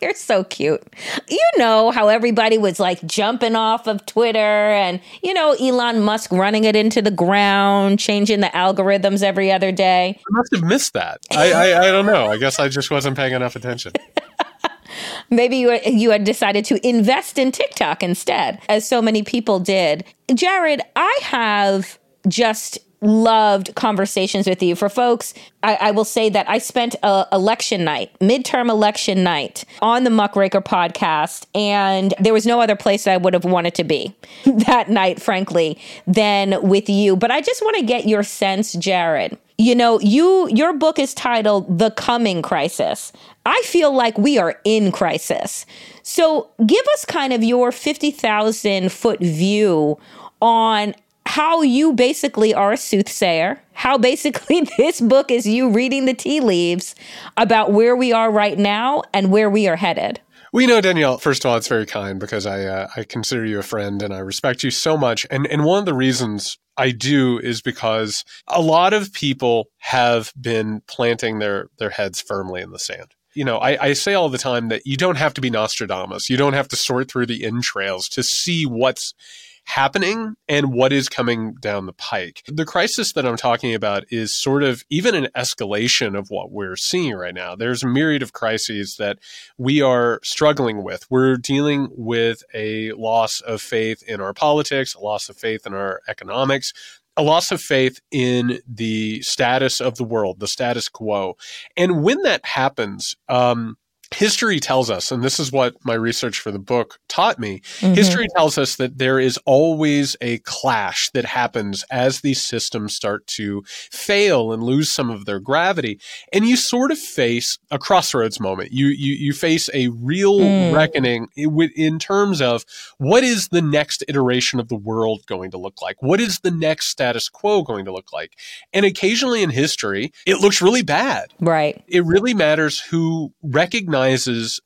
You're so cute. You know how everybody was like jumping off of Twitter and, you know, Elon Musk running it into the ground, changing the algorithms every other day. I must have missed that. I, I, I don't know. I guess I just wasn't paying enough attention. Maybe you, you had decided to invest in TikTok instead, as so many people did. Jared, I have just loved conversations with you. For folks, I, I will say that I spent a election night, midterm election night, on the Muckrake podcast, and there was no other place I would have wanted to be that night, frankly, than with you. But I just want to get your sense, Jared. You know, you your book is titled The Coming Crisis. I feel like we are in crisis. So give us kind of your 50,000 foot view on how you basically are a soothsayer, how basically this book is you reading the tea leaves about where we are right now and where we are headed. We know Danielle. First of all, it's very kind because I uh, I consider you a friend and I respect you so much. And and one of the reasons I do is because a lot of people have been planting their their heads firmly in the sand. You know, I, I say all the time that you don't have to be Nostradamus. You don't have to sort through the entrails to see what's happening and what is coming down the pike. The crisis that I'm talking about is sort of even an escalation of what we're seeing right now. There's a myriad of crises that we are struggling with. We're dealing with a loss of faith in our politics, a loss of faith in our economics, a loss of faith in the status of the world, the status quo. And when that happens, um, history tells us, and this is what my research for the book taught me, mm-hmm. history tells us that there is always a clash that happens as these systems start to fail and lose some of their gravity. And you sort of face a crossroads moment. You, you, you face a real mm. reckoning in terms of what is the next iteration of the world going to look like? What is the next status quo going to look like? And occasionally in history, it looks really bad. Right. It really matters who recognizes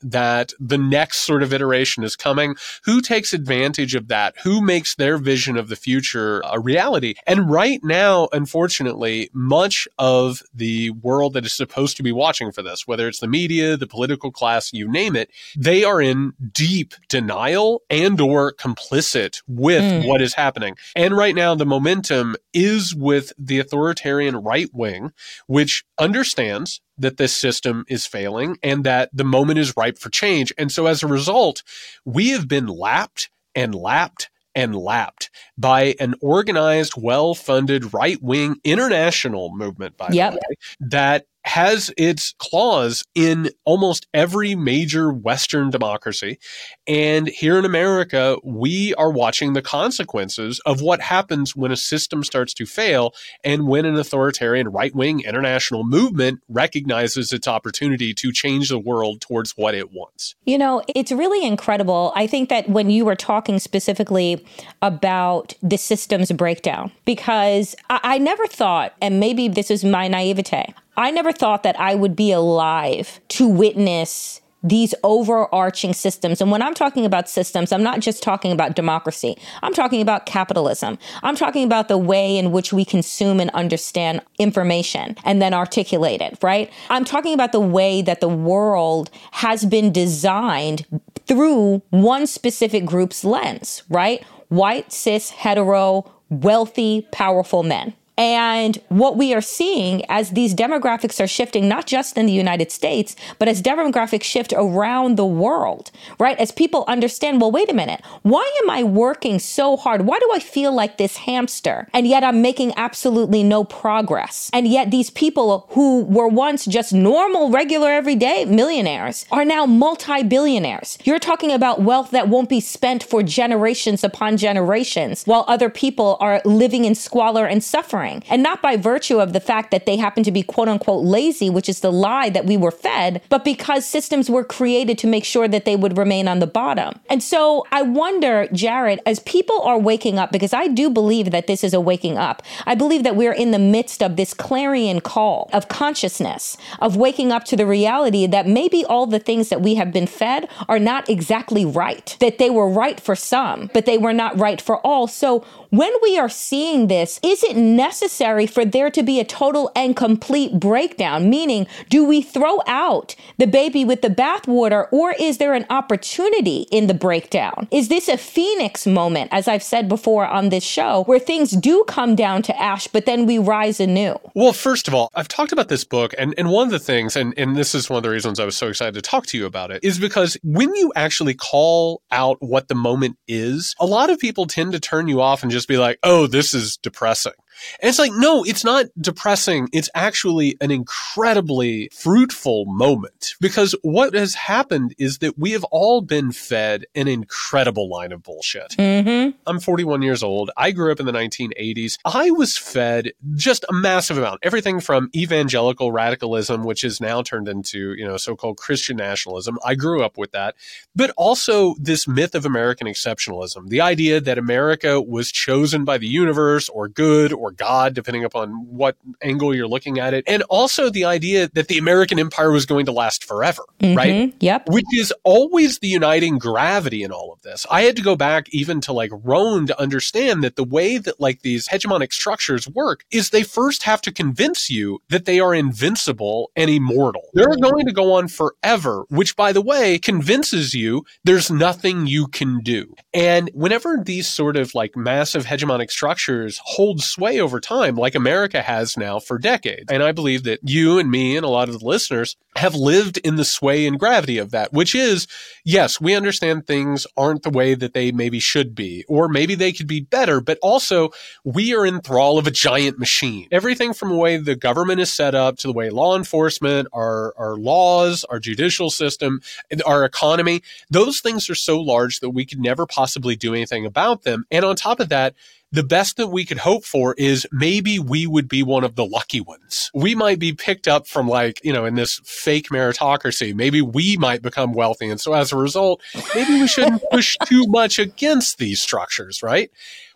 that the next sort of iteration is coming, who takes advantage of that, who makes their vision of the future a reality. And right now, unfortunately, much of the world that is supposed to be watching for this, whether it's the media, the political class, you name it, they are in deep denial and or complicit with mm. what is happening. And right now the momentum is with the authoritarian right wing, which understands that this system is failing and that the moment is ripe for change. And so as a result, we have been lapped and lapped and lapped by an organized, well funded right wing international movement, by yep. the way, that has its claws in almost every major Western democracy. And here in America, we are watching the consequences of what happens when a system starts to fail and when an authoritarian right wing international movement recognizes its opportunity to change the world towards what it wants. You know, it's really incredible. I think that when you were talking specifically about the system's breakdown, because I, I never thought, and maybe this is my naivete, I never thought that I would be alive to witness these overarching systems. And when I'm talking about systems, I'm not just talking about democracy. I'm talking about capitalism. I'm talking about the way in which we consume and understand information and then articulate it, right? I'm talking about the way that the world has been designed through one specific group's lens, right? White, cis, hetero, wealthy, powerful men. And what we are seeing as these demographics are shifting, not just in the United States, but as demographics shift around the world, right? As people understand, well, wait a minute, why am I working so hard? Why do I feel like this hamster? And yet I'm making absolutely no progress. And yet these people who were once just normal, regular, everyday millionaires are now multi billionaires. You're talking about wealth that won't be spent for generations upon generations while other people are living in squalor and suffering And not by virtue of the fact that they happen to be quote unquote lazy, which is the lie that we were fed, but because systems were created to make sure that they would remain on the bottom. And so I wonder, Jared, as people are waking up, because I do believe that this is a waking up, I believe that we're in the midst of this clarion call of consciousness, of waking up to the reality that maybe all the things that we have been fed are not exactly right, that they were right for some, but they were not right for all. So when we are seeing this, is it necessary for there to be a total and complete breakdown? Meaning, do we throw out the baby with the bathwater or is there an opportunity in the breakdown? Is this a phoenix moment, as I've said before on this show, where things do come down to ash, but then we rise anew? Well, first of all, I've talked about this book, and, and one of the things, and, and this is one of the reasons I was so excited to talk to you about it, is because when you actually call out what the moment is, a lot of people tend to turn you off and just be like, oh, this is depressing. And it's like, no, it's not depressing. It's actually an incredibly fruitful moment because what has happened is that we have all been fed an incredible line of bullshit. Mm-hmm. I'm 41 years old. I grew up in the 1980s. I was fed just a massive amount, everything from evangelical radicalism, which is now turned into, you know, so-called Christian nationalism. I grew up with that, but also this myth of American exceptionalism, the idea that America was chosen by the universe or good or or God, depending upon what angle you're looking at it. And also the idea that the American empire was going to last forever, mm-hmm. right? Yep. Which is always the uniting gravity in all of this. I had to go back even to like Rome to understand that the way that like these hegemonic structures work is they first have to convince you that they are invincible and immortal. They're going to go on forever, which by the way convinces you there's nothing you can do. And whenever these sort of like massive hegemonic structures hold sway over time, like America has now for decades. And I believe that you and me and a lot of the listeners have lived in the sway and gravity of that, which is, yes, we understand things aren't the way that they maybe should be, or maybe they could be better, but also we are in thrall of a giant machine. Everything from the way the government is set up to the way law enforcement, our, our laws, our judicial system, our economy, those things are so large that we could never possibly do anything about them. And on top of that, the best that we could hope for is maybe we would be one of the lucky ones. We might be picked up from like, you know, in this fake meritocracy. Maybe we might become wealthy. And so as a result, maybe we shouldn't push too much against these structures, right?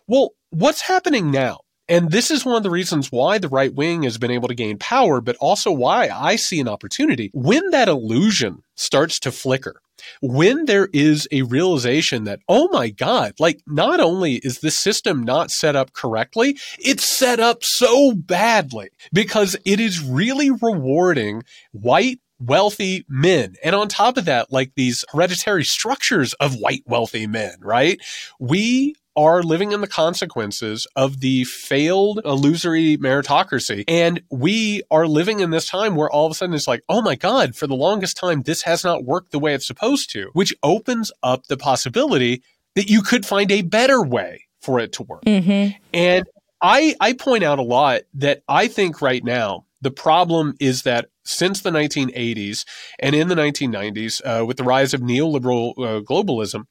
Well, what's happening now? And this is one of the reasons why the right wing has been able to gain power, but also why I see an opportunity. When that illusion starts to flicker, when there is a realization that, oh my God, like not only is this system not set up correctly, it's set up so badly because it is really rewarding white wealthy men. And on top of that, like these hereditary structures of white wealthy men, right? We are living in the consequences of the failed illusory meritocracy. And we are living in this time where all of a sudden it's like, oh my God, for the longest time, this has not worked the way it's supposed to, which opens up the possibility that you could find a better way for it to work. Mm-hmm. And I, I point out a lot that I think right now, the problem is that since the 1980s and in the 1990s, uh, with the rise of neoliberal uh, globalism,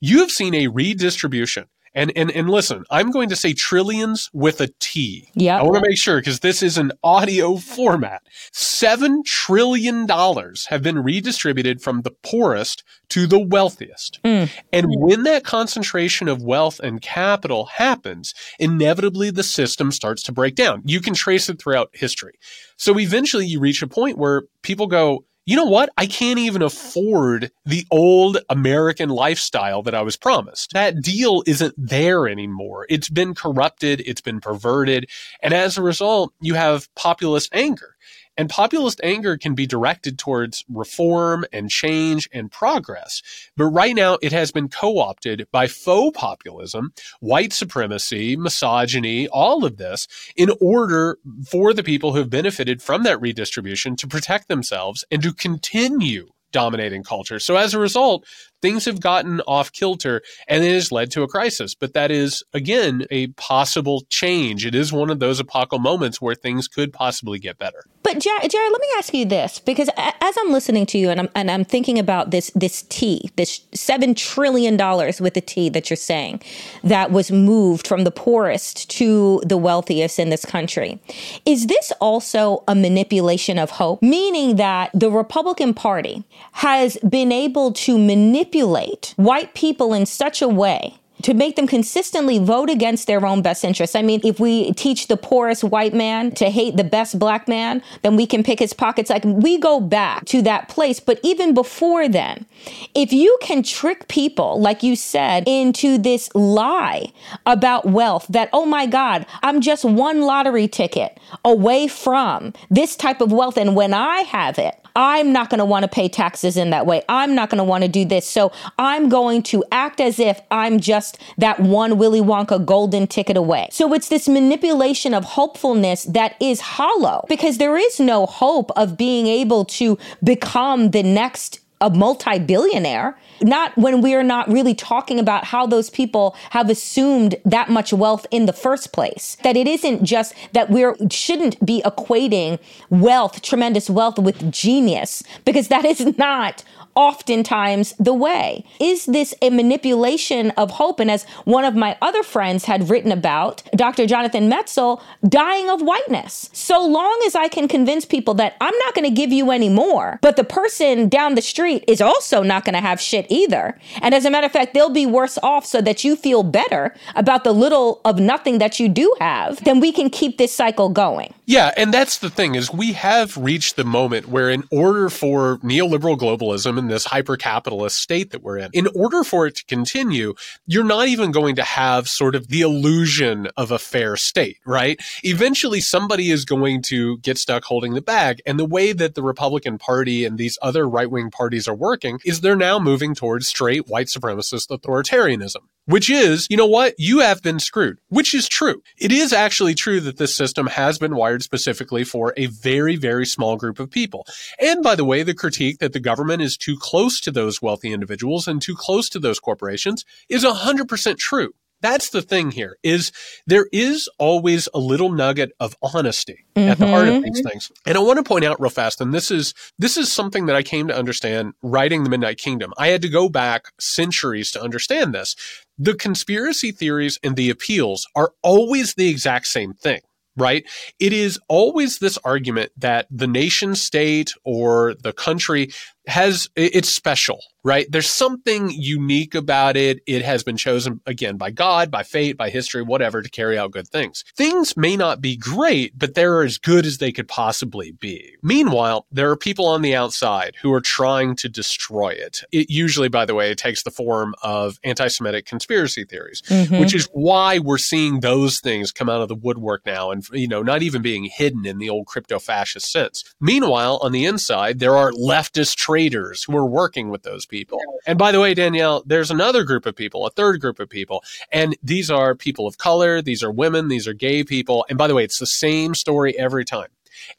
you have seen a redistribution and and and listen, I'm going to say trillions with a T. Yeah. I want to make sure because this is an audio format. Seven trillion dollars have been redistributed from the poorest to the wealthiest. Mm. And when that concentration of wealth and capital happens, inevitably the system starts to break down. You can trace it throughout history. So eventually you reach a point where people go, you know what? I can't even afford the old American lifestyle that I was promised. That deal isn't there anymore. It's been corrupted. It's been perverted. And as a result, you have populist anger. And populist anger can be directed towards reform and change and progress. But right now, it has been co opted by faux populism, white supremacy, misogyny, all of this, in order for the people who have benefited from that redistribution to protect themselves and to continue dominating culture. So as a result, things have gotten off kilter and it has led to a crisis. But that is, again, a possible change. It is one of those apocalyptic moments where things could possibly get better. But Jared, Jared, let me ask you this, because as I'm listening to you and I'm, and I'm thinking about this, this T, this $7 trillion with the T that you're saying that was moved from the poorest to the wealthiest in this country. Is this also a manipulation of hope? Meaning that the Republican Party has been able to manipulate white people in such a way to make them consistently vote against their own best interests. I mean, if we teach the poorest white man to hate the best black man, then we can pick his pockets. Like we go back to that place. But even before then, if you can trick people, like you said, into this lie about wealth that, oh my God, I'm just one lottery ticket away from this type of wealth. And when I have it, I'm not going to want to pay taxes in that way. I'm not going to want to do this. So I'm going to act as if I'm just that one Willy Wonka golden ticket away. So it's this manipulation of hopefulness that is hollow because there is no hope of being able to become the next a multi-billionaire not when we are not really talking about how those people have assumed that much wealth in the first place. That it isn't just that we shouldn't be equating wealth tremendous wealth with genius because that is not oftentimes the way. Is this a manipulation of hope? And as one of my other friends had written about, Dr. Jonathan Metzl, dying of whiteness. So long as I can convince people that I'm not going to give you any more, but the person down the street is also not going to have shit either. And as a matter of fact, they'll be worse off so that you feel better about the little of nothing that you do have, then we can keep this cycle going. Yeah, and that's the thing is we have reached the moment where in order for neoliberal globalism and this hyper capitalist state that we're in. In order for it to continue, you're not even going to have sort of the illusion of a fair state, right? Eventually, somebody is going to get stuck holding the bag. And the way that the Republican Party and these other right wing parties are working is they're now moving towards straight white supremacist authoritarianism which is, you know what? You have been screwed, which is true. It is actually true that this system has been wired specifically for a very, very small group of people. And by the way, the critique that the government is too close to those wealthy individuals and too close to those corporations is 100% true. That's the thing here is there is always a little nugget of honesty mm-hmm. at the heart of these things. And I want to point out real fast, and this is this is something that I came to understand writing the Midnight Kingdom. I had to go back centuries to understand this. The conspiracy theories and the appeals are always the exact same thing right? It is always this argument that the nation state or the country has it's special, right? There's something unique about it. It has been chosen again by God, by fate, by history, whatever to carry out good things. Things may not be great, but they're as good as they could possibly be. Meanwhile, there are people on the outside who are trying to destroy it. It usually, by the way, takes the form of anti-Semitic conspiracy theories, mm-hmm. which is why we're seeing those things come out of the woodwork now and, you know, not even being hidden in the old crypto fascist sense. Meanwhile, on the inside, there are leftist traitors who are working with those people. And by the way, Danielle, there's another group of people, a third group of people, and these are people of color, these are women, these are gay people. And by the way, it's the same story every time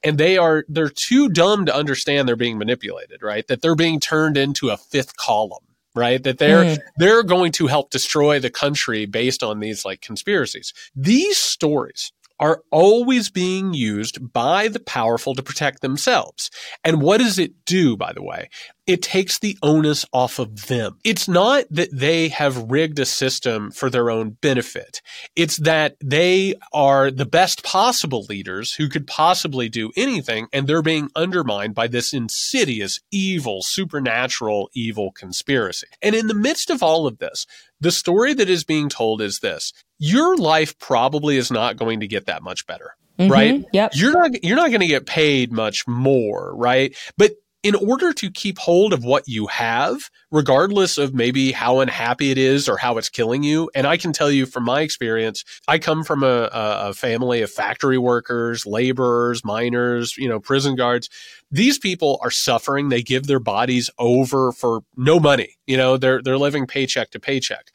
and they are they're too dumb to understand they're being manipulated right that they're being turned into a fifth column right that they're mm. they're going to help destroy the country based on these like conspiracies these stories are always being used by the powerful to protect themselves. And what does it do, by the way? It takes the onus off of them. It's not that they have rigged a system for their own benefit. It's that they are the best possible leaders who could possibly do anything, and they're being undermined by this insidious, evil, supernatural, evil conspiracy. And in the midst of all of this, the story that is being told is this your life probably is not going to get that much better. Mm-hmm. Right? Yep. You're not you're not going to get paid much more, right? But in order to keep hold of what you have, regardless of maybe how unhappy it is or how it's killing you, and I can tell you from my experience, I come from a, a family of factory workers, laborers, miners, you know, prison guards. These people are suffering. They give their bodies over for no money. You know, they're they're living paycheck to paycheck.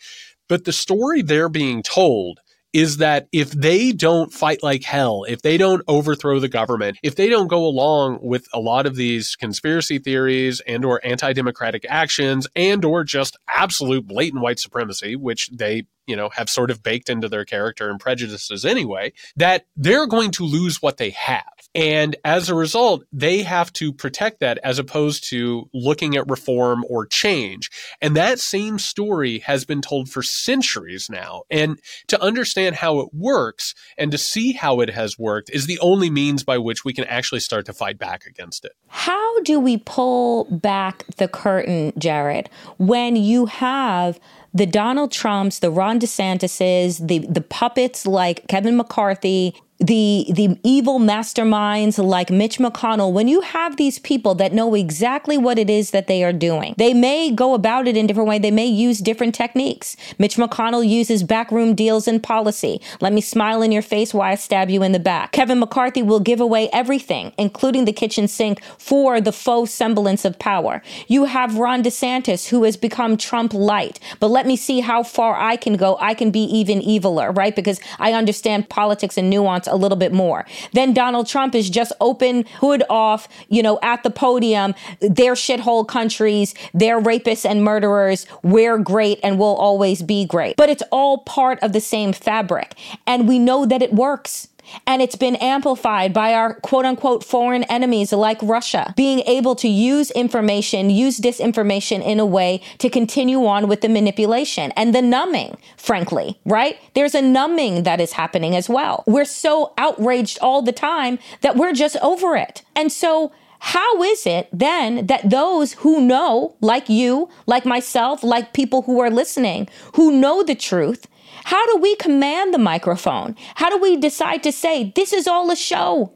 But the story they're being told is that if they don't fight like hell, if they don't overthrow the government, if they don't go along with a lot of these conspiracy theories and or anti-democratic actions and or just absolute blatant white supremacy, which they you know, have sort of baked into their character and prejudices anyway, that they're going to lose what they have. And as a result, they have to protect that as opposed to looking at reform or change. And that same story has been told for centuries now. And to understand how it works and to see how it has worked is the only means by which we can actually start to fight back against it. How do we pull back the curtain, Jared, when you have the Donald Trumps, the Ron DeSantis's, the the puppets like Kevin McCarthy, the the evil masterminds like Mitch McConnell, when you have these people that know exactly what it is that they are doing, they may go about it in different way. They may use different techniques. Mitch McConnell uses backroom deals and policy. Let me smile in your face while I stab you in the back. Kevin McCarthy will give away everything, including the kitchen sink, for the faux semblance of power. You have Ron DeSantis, who has become Trump light. But let me see how far I can go. I can be even eviler, right? Because I understand politics and nuance a little bit more. Then Donald Trump is just open hood off, you know, at the podium. They're shithole countries. They're rapists and murderers. We're great and we'll always be great. But it's all part of the same fabric. And we know that it works. And it's been amplified by our quote unquote foreign enemies like Russia being able to use information, use disinformation in a way to continue on with the manipulation and the numbing, frankly, right? There's a numbing that is happening as well. We're so outraged all the time that we're just over it. And so, how is it then that those who know, like you, like myself, like people who are listening, who know the truth, how do we command the microphone? How do we decide to say, this is all a show?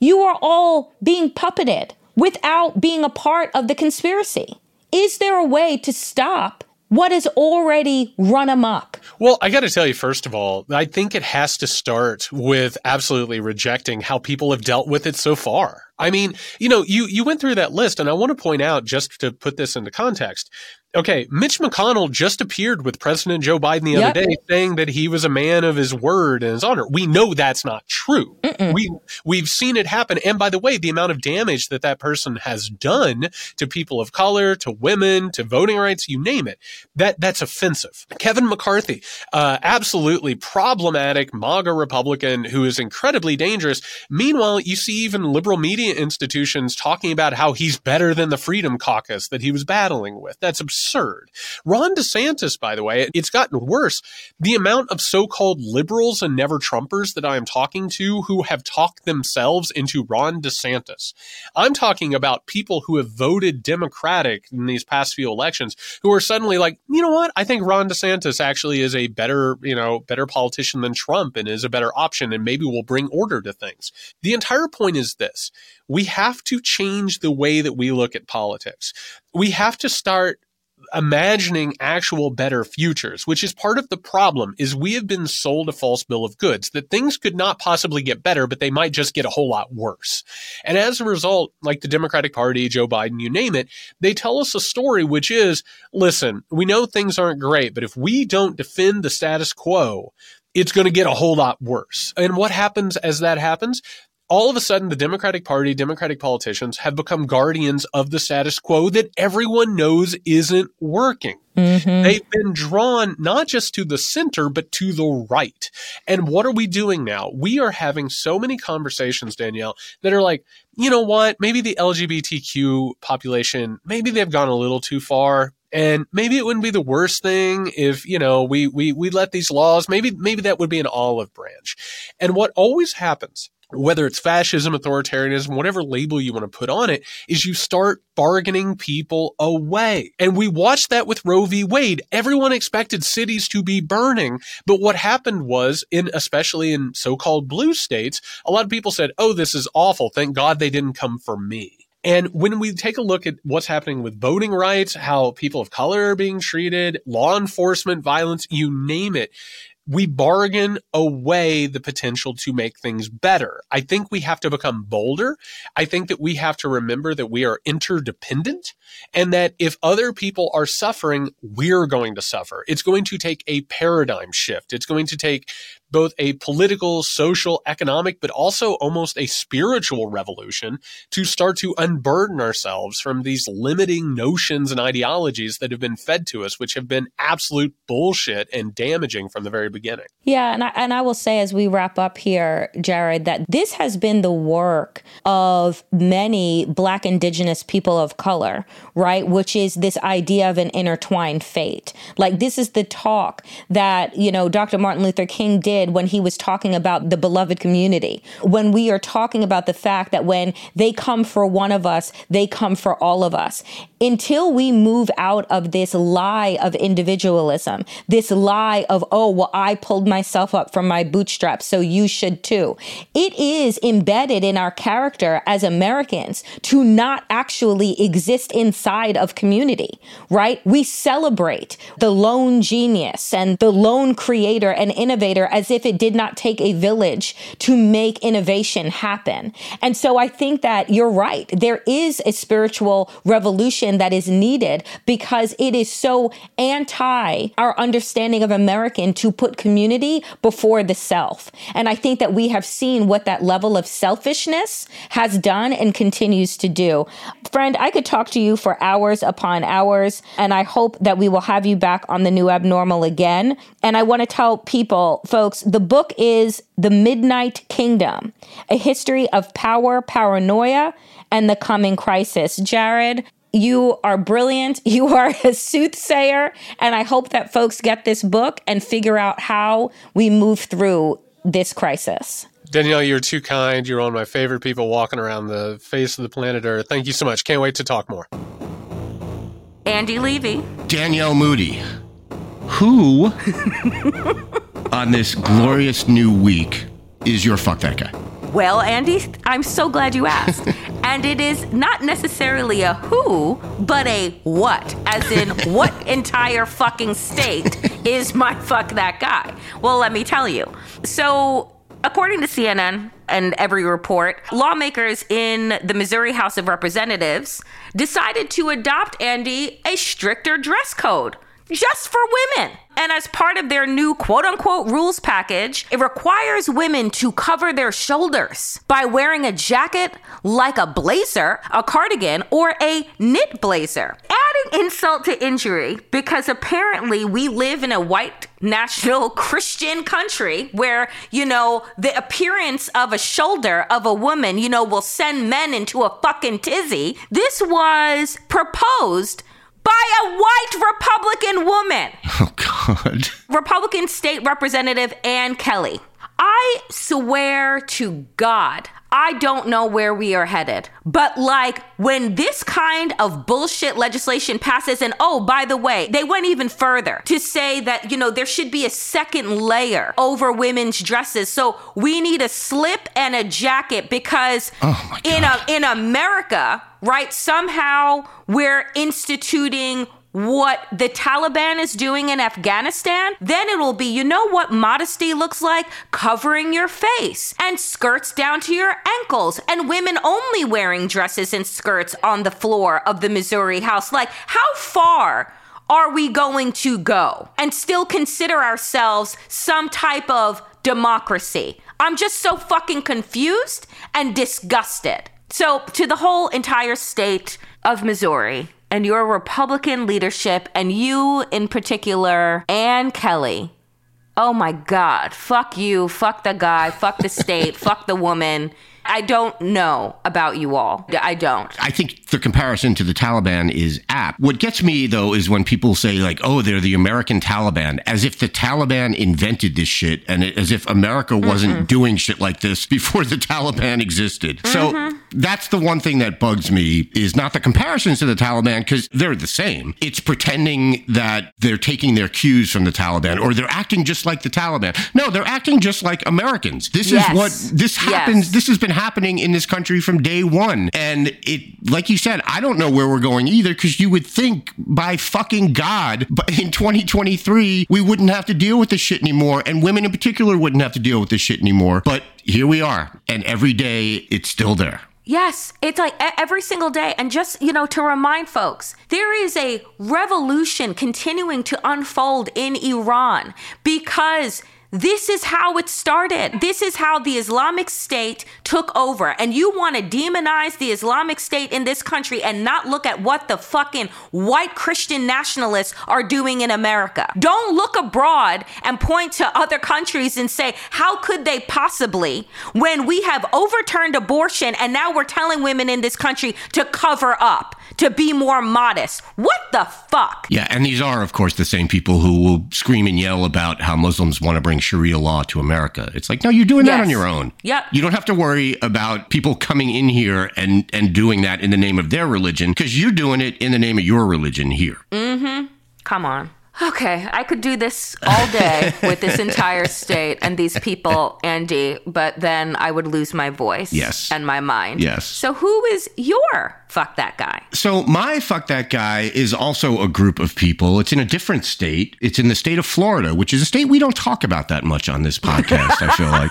You are all being puppeted without being a part of the conspiracy. Is there a way to stop what is already run amok? Well, I got to tell you, first of all, I think it has to start with absolutely rejecting how people have dealt with it so far. I mean, you know, you, you went through that list, and I want to point out, just to put this into context, Okay, Mitch McConnell just appeared with President Joe Biden the Yep. other day saying that he was a man of his word and his honor. We know that's not true. We we've seen it happen. And by the way, the amount of damage that that person has done to people of color, to women, to voting rights, you name it, that that's offensive. Kevin McCarthy, uh, absolutely problematic MAGA Republican who is incredibly dangerous. Meanwhile, you see even liberal media institutions talking about how he's better than the Freedom Caucus that he was battling with. That's absurd. Ron DeSantis, by the way, it's gotten worse. The amount of so-called liberals and never Trumpers that I am talking to who have talked themselves into Ron DeSantis. I'm talking about people who have voted Democratic in these past few elections who are suddenly like, you know what? I think Ron DeSantis actually is a better, you know, better politician than Trump and is a better option and maybe will bring order to things. The entire point is this. We have to change the way that we look at politics. We have to start imagining actual better futures, which is part of the problem is we have been sold a false bill of goods that things could not possibly get better, but they might just get a whole lot worse. And as a result, like the Democratic Party, Joe Biden, you name it, they tell us a story which is, listen, we know things aren't great, but if we don't defend the status quo, it's going to get a whole lot worse. And what happens as that happens? All of a sudden the Democratic Party, Democratic politicians have become guardians of the status quo that everyone knows isn't working. Mm-hmm. They've been drawn not just to the center, but to the right. And what are we doing now? We are having so many conversations, Danielle, that are like, you know what? Maybe the LGBTQ population, maybe they've gone a little too far. And maybe it wouldn't be the worst thing if, you know, we, we, we let these laws, maybe, maybe that would be an olive branch. And what always happens whether it's fascism, authoritarianism, whatever label you want to put on it, is you start bargaining people away. And we watched that with Roe v. Wade. Everyone expected cities to be burning. But what happened was in, especially in so-called blue states, a lot of people said, Oh, this is awful. Thank God they didn't come for me. And when we take a look at what's happening with voting rights, how people of color are being treated, law enforcement violence, you name it, we bargain away the potential to make things better. I think we have to become bolder. I think that we have to remember that we are interdependent and that if other people are suffering, we're going to suffer. It's going to take a paradigm shift. It's going to take both a political, social, economic, but also almost a spiritual revolution to start to unburden ourselves from these limiting notions and ideologies that have been fed to us, which have been absolute bullshit and damaging from the very beginning. Yeah, and I, and I will say as we wrap up here, Jared, that this has been the work of many Black, Indigenous people of color, right? Which is this idea of an intertwined fate. Like this is the talk that you know Dr. Martin Luther King did when he was talking about the beloved community. When we are talking about the fact that when they come for one of us, they come for all of us. Until we move out of this lie of individualism, this lie of, oh, well, I pulled myself up from my bootstraps, so you should too. It is embedded in our character as Americans to not actually exist inside of community, right? We celebrate the lone genius and the lone creator and innovator as if it did not take a village to make innovation happen. And so I think that you're right. There is a spiritual revolution that is needed because it is so anti our understanding of American to put community before the self. And I think that we have seen what that level of selfishness has done and continues to do. Friend, I could talk to you for hours upon hours, and I hope that we will have you back on the new abnormal again. And I want to tell people, folks, the book is The Midnight Kingdom, a history of power, paranoia, and the coming crisis. Jared, you are brilliant. You are a soothsayer. And I hope that folks get this book and figure out how we move through this crisis. Danielle, you're too kind. You're one of my favorite people walking around the face of the planet Earth. Thank you so much. Can't wait to talk more. Andy Levy. Danielle Moody. Who on this glorious new week is your fuck that guy? Well, Andy, I'm so glad you asked. and it is not necessarily a who, but a what, as in what entire fucking state is my fuck that guy? Well, let me tell you. So, According to CNN and every report, lawmakers in the Missouri House of Representatives decided to adopt, Andy, a stricter dress code just for women. And as part of their new quote unquote rules package, it requires women to cover their shoulders by wearing a jacket like a blazer, a cardigan, or a knit blazer. Adding insult to injury because apparently we live in a white national Christian country where, you know, the appearance of a shoulder of a woman, you know, will send men into a fucking tizzy. This was proposed by a white Republican woman. Oh, God. Republican State Representative Ann Kelly. I swear to God, I don't know where we are headed. But like when this kind of bullshit legislation passes, and oh, by the way, they went even further to say that, you know, there should be a second layer over women's dresses. So we need a slip and a jacket because Oh, in a, in America, right, somehow we're instituting what the Taliban is doing in Afghanistan, then it'll be, you know what modesty looks like? Covering your face and skirts down to your ankles and women only wearing dresses and skirts on the floor of the Missouri House. Like, how far? Are we going to go and still consider ourselves some type of democracy? I'm just so fucking confused and disgusted. So, to the whole entire state of Missouri, and your Republican leadership, and you in particular, Ann Kelly. Oh my God. Fuck you. Fuck the guy. Fuck the state. fuck the woman. I don't know about you all. I don't. I think the comparison to the Taliban is apt. What gets me though is when people say like, "Oh, they're the American Taliban," as if the Taliban invented this shit, and it, as if America wasn't doing shit like this before the Taliban existed. So mm-hmm. that's the one thing that bugs me is not the comparisons to the Taliban because they're the same. It's pretending that they're taking their cues from the Taliban or they're acting just like the Taliban. No, they're acting just like Americans. This Yes. is what this happens. Yes. This has been happening in this country from day one. And it, like you said, I don't know where we're going either because you would think by fucking God, but in 2023, we wouldn't have to deal with this shit anymore. And women in particular wouldn't have to deal with this shit anymore. But here we are. And every day it's still there. Yes, it's like every single day. And just, you know, to remind folks, there is a revolution continuing to unfold in Iran because this is how it started. This is how the Islamic State took over. And you want to demonize the Islamic State in this country and not look at what the fucking white Christian nationalists are doing in America. Don't look abroad and point to other countries and say, how could they possibly, when we have overturned abortion and now we're telling women in this country to cover up, to be more modest? What the fuck? Yeah. And these are, of course, the same people who will scream and yell about how Muslims want to bring Sharia law to America. It's like, no, you're doing that on your own. Yep. You don't have to worry about people coming in here and, and doing that in the name of their religion because you're doing it in the name of your religion here. Mm hmm. Come on. Okay, I could do this all day with this entire state and these people, Andy, but then I would lose my voice Yes. and my mind. Yes. So who is your fuck that guy? So my fuck that guy is also a group of people. It's in a different state. It's in the state of Florida, which is a state we don't talk about that much on this podcast. I feel like.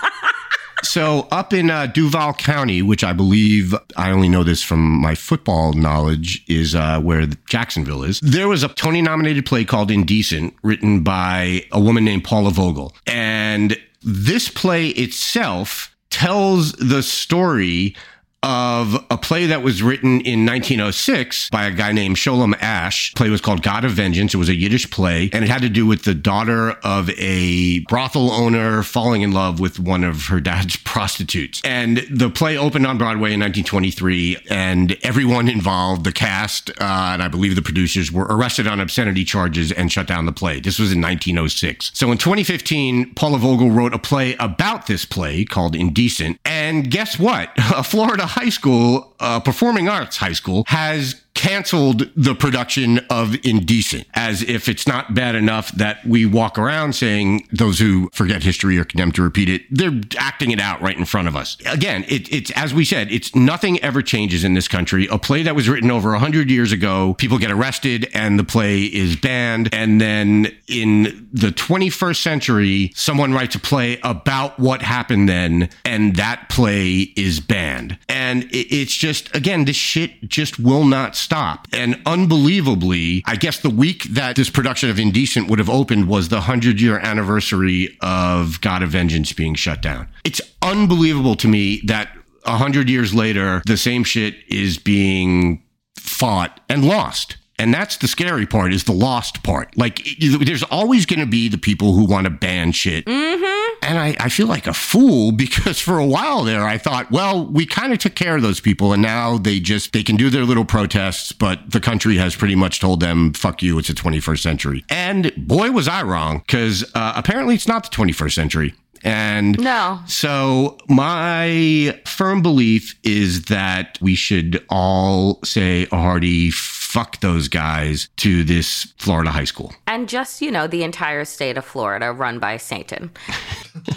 So up in uh, Duval County, which I believe I only know this from my football knowledge, is uh, where Jacksonville is. There was a Tony-nominated play called Indecent, written by a woman named Paula Vogel, and this play itself tells the story of a play that was written in 1906 by a guy named Sholem Asch. The play was called God of Vengeance. It was a Yiddish play, and it had to do with the daughter of a brothel owner falling in love with one of her dad's prostitutes. And the play opened on Broadway in 1923, and everyone involved, the cast, uh, and I believe the producers, were arrested on obscenity charges and shut down the play. This was in 1906. So in 2015, Paula Vogel wrote a play about this play called Indecent. And guess what? A Florida high school, uh, performing arts high school, has canceled the production of Indecent as if it's not bad enough that we walk around saying those who forget history are condemned to repeat it. They're acting it out right in front of us. Again, it, it's as we said, it's nothing ever changes in this country. A play that was written over 100 years ago, people get arrested and the play is banned. And then in the 21st century, someone writes a play about what happened then, and that play is banned. And it, it's just, again, this shit just will not stop. And unbelievably, I guess the week that this production of Indecent would have opened was the 100 year anniversary of God of Vengeance being shut down. It's unbelievable to me that 100 years later, the same shit is being fought and lost. And that's the scary part is the lost part. Like there's always going to be the people who want to ban shit. Mm-hmm. And I, I feel like a fool because for a while there, I thought, well, we kind of took care of those people. And now they just, they can do their little protests, but the country has pretty much told them, fuck you, it's the 21st century. And boy, was I wrong because uh, apparently it's not the 21st century. And No. so my firm belief is that we should all say a hearty fuck those guys to this Florida high school. And just, you know, the entire state of Florida run by Satan.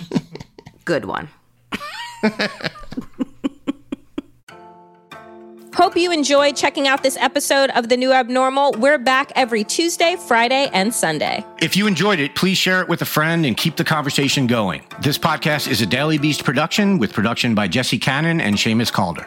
Good one. Hope you enjoyed checking out this episode of The New Abnormal. We're back every Tuesday, Friday, and Sunday. If you enjoyed it, please share it with a friend and keep the conversation going. This podcast is a Daily Beast production with production by Jesse Cannon and Seamus Calder.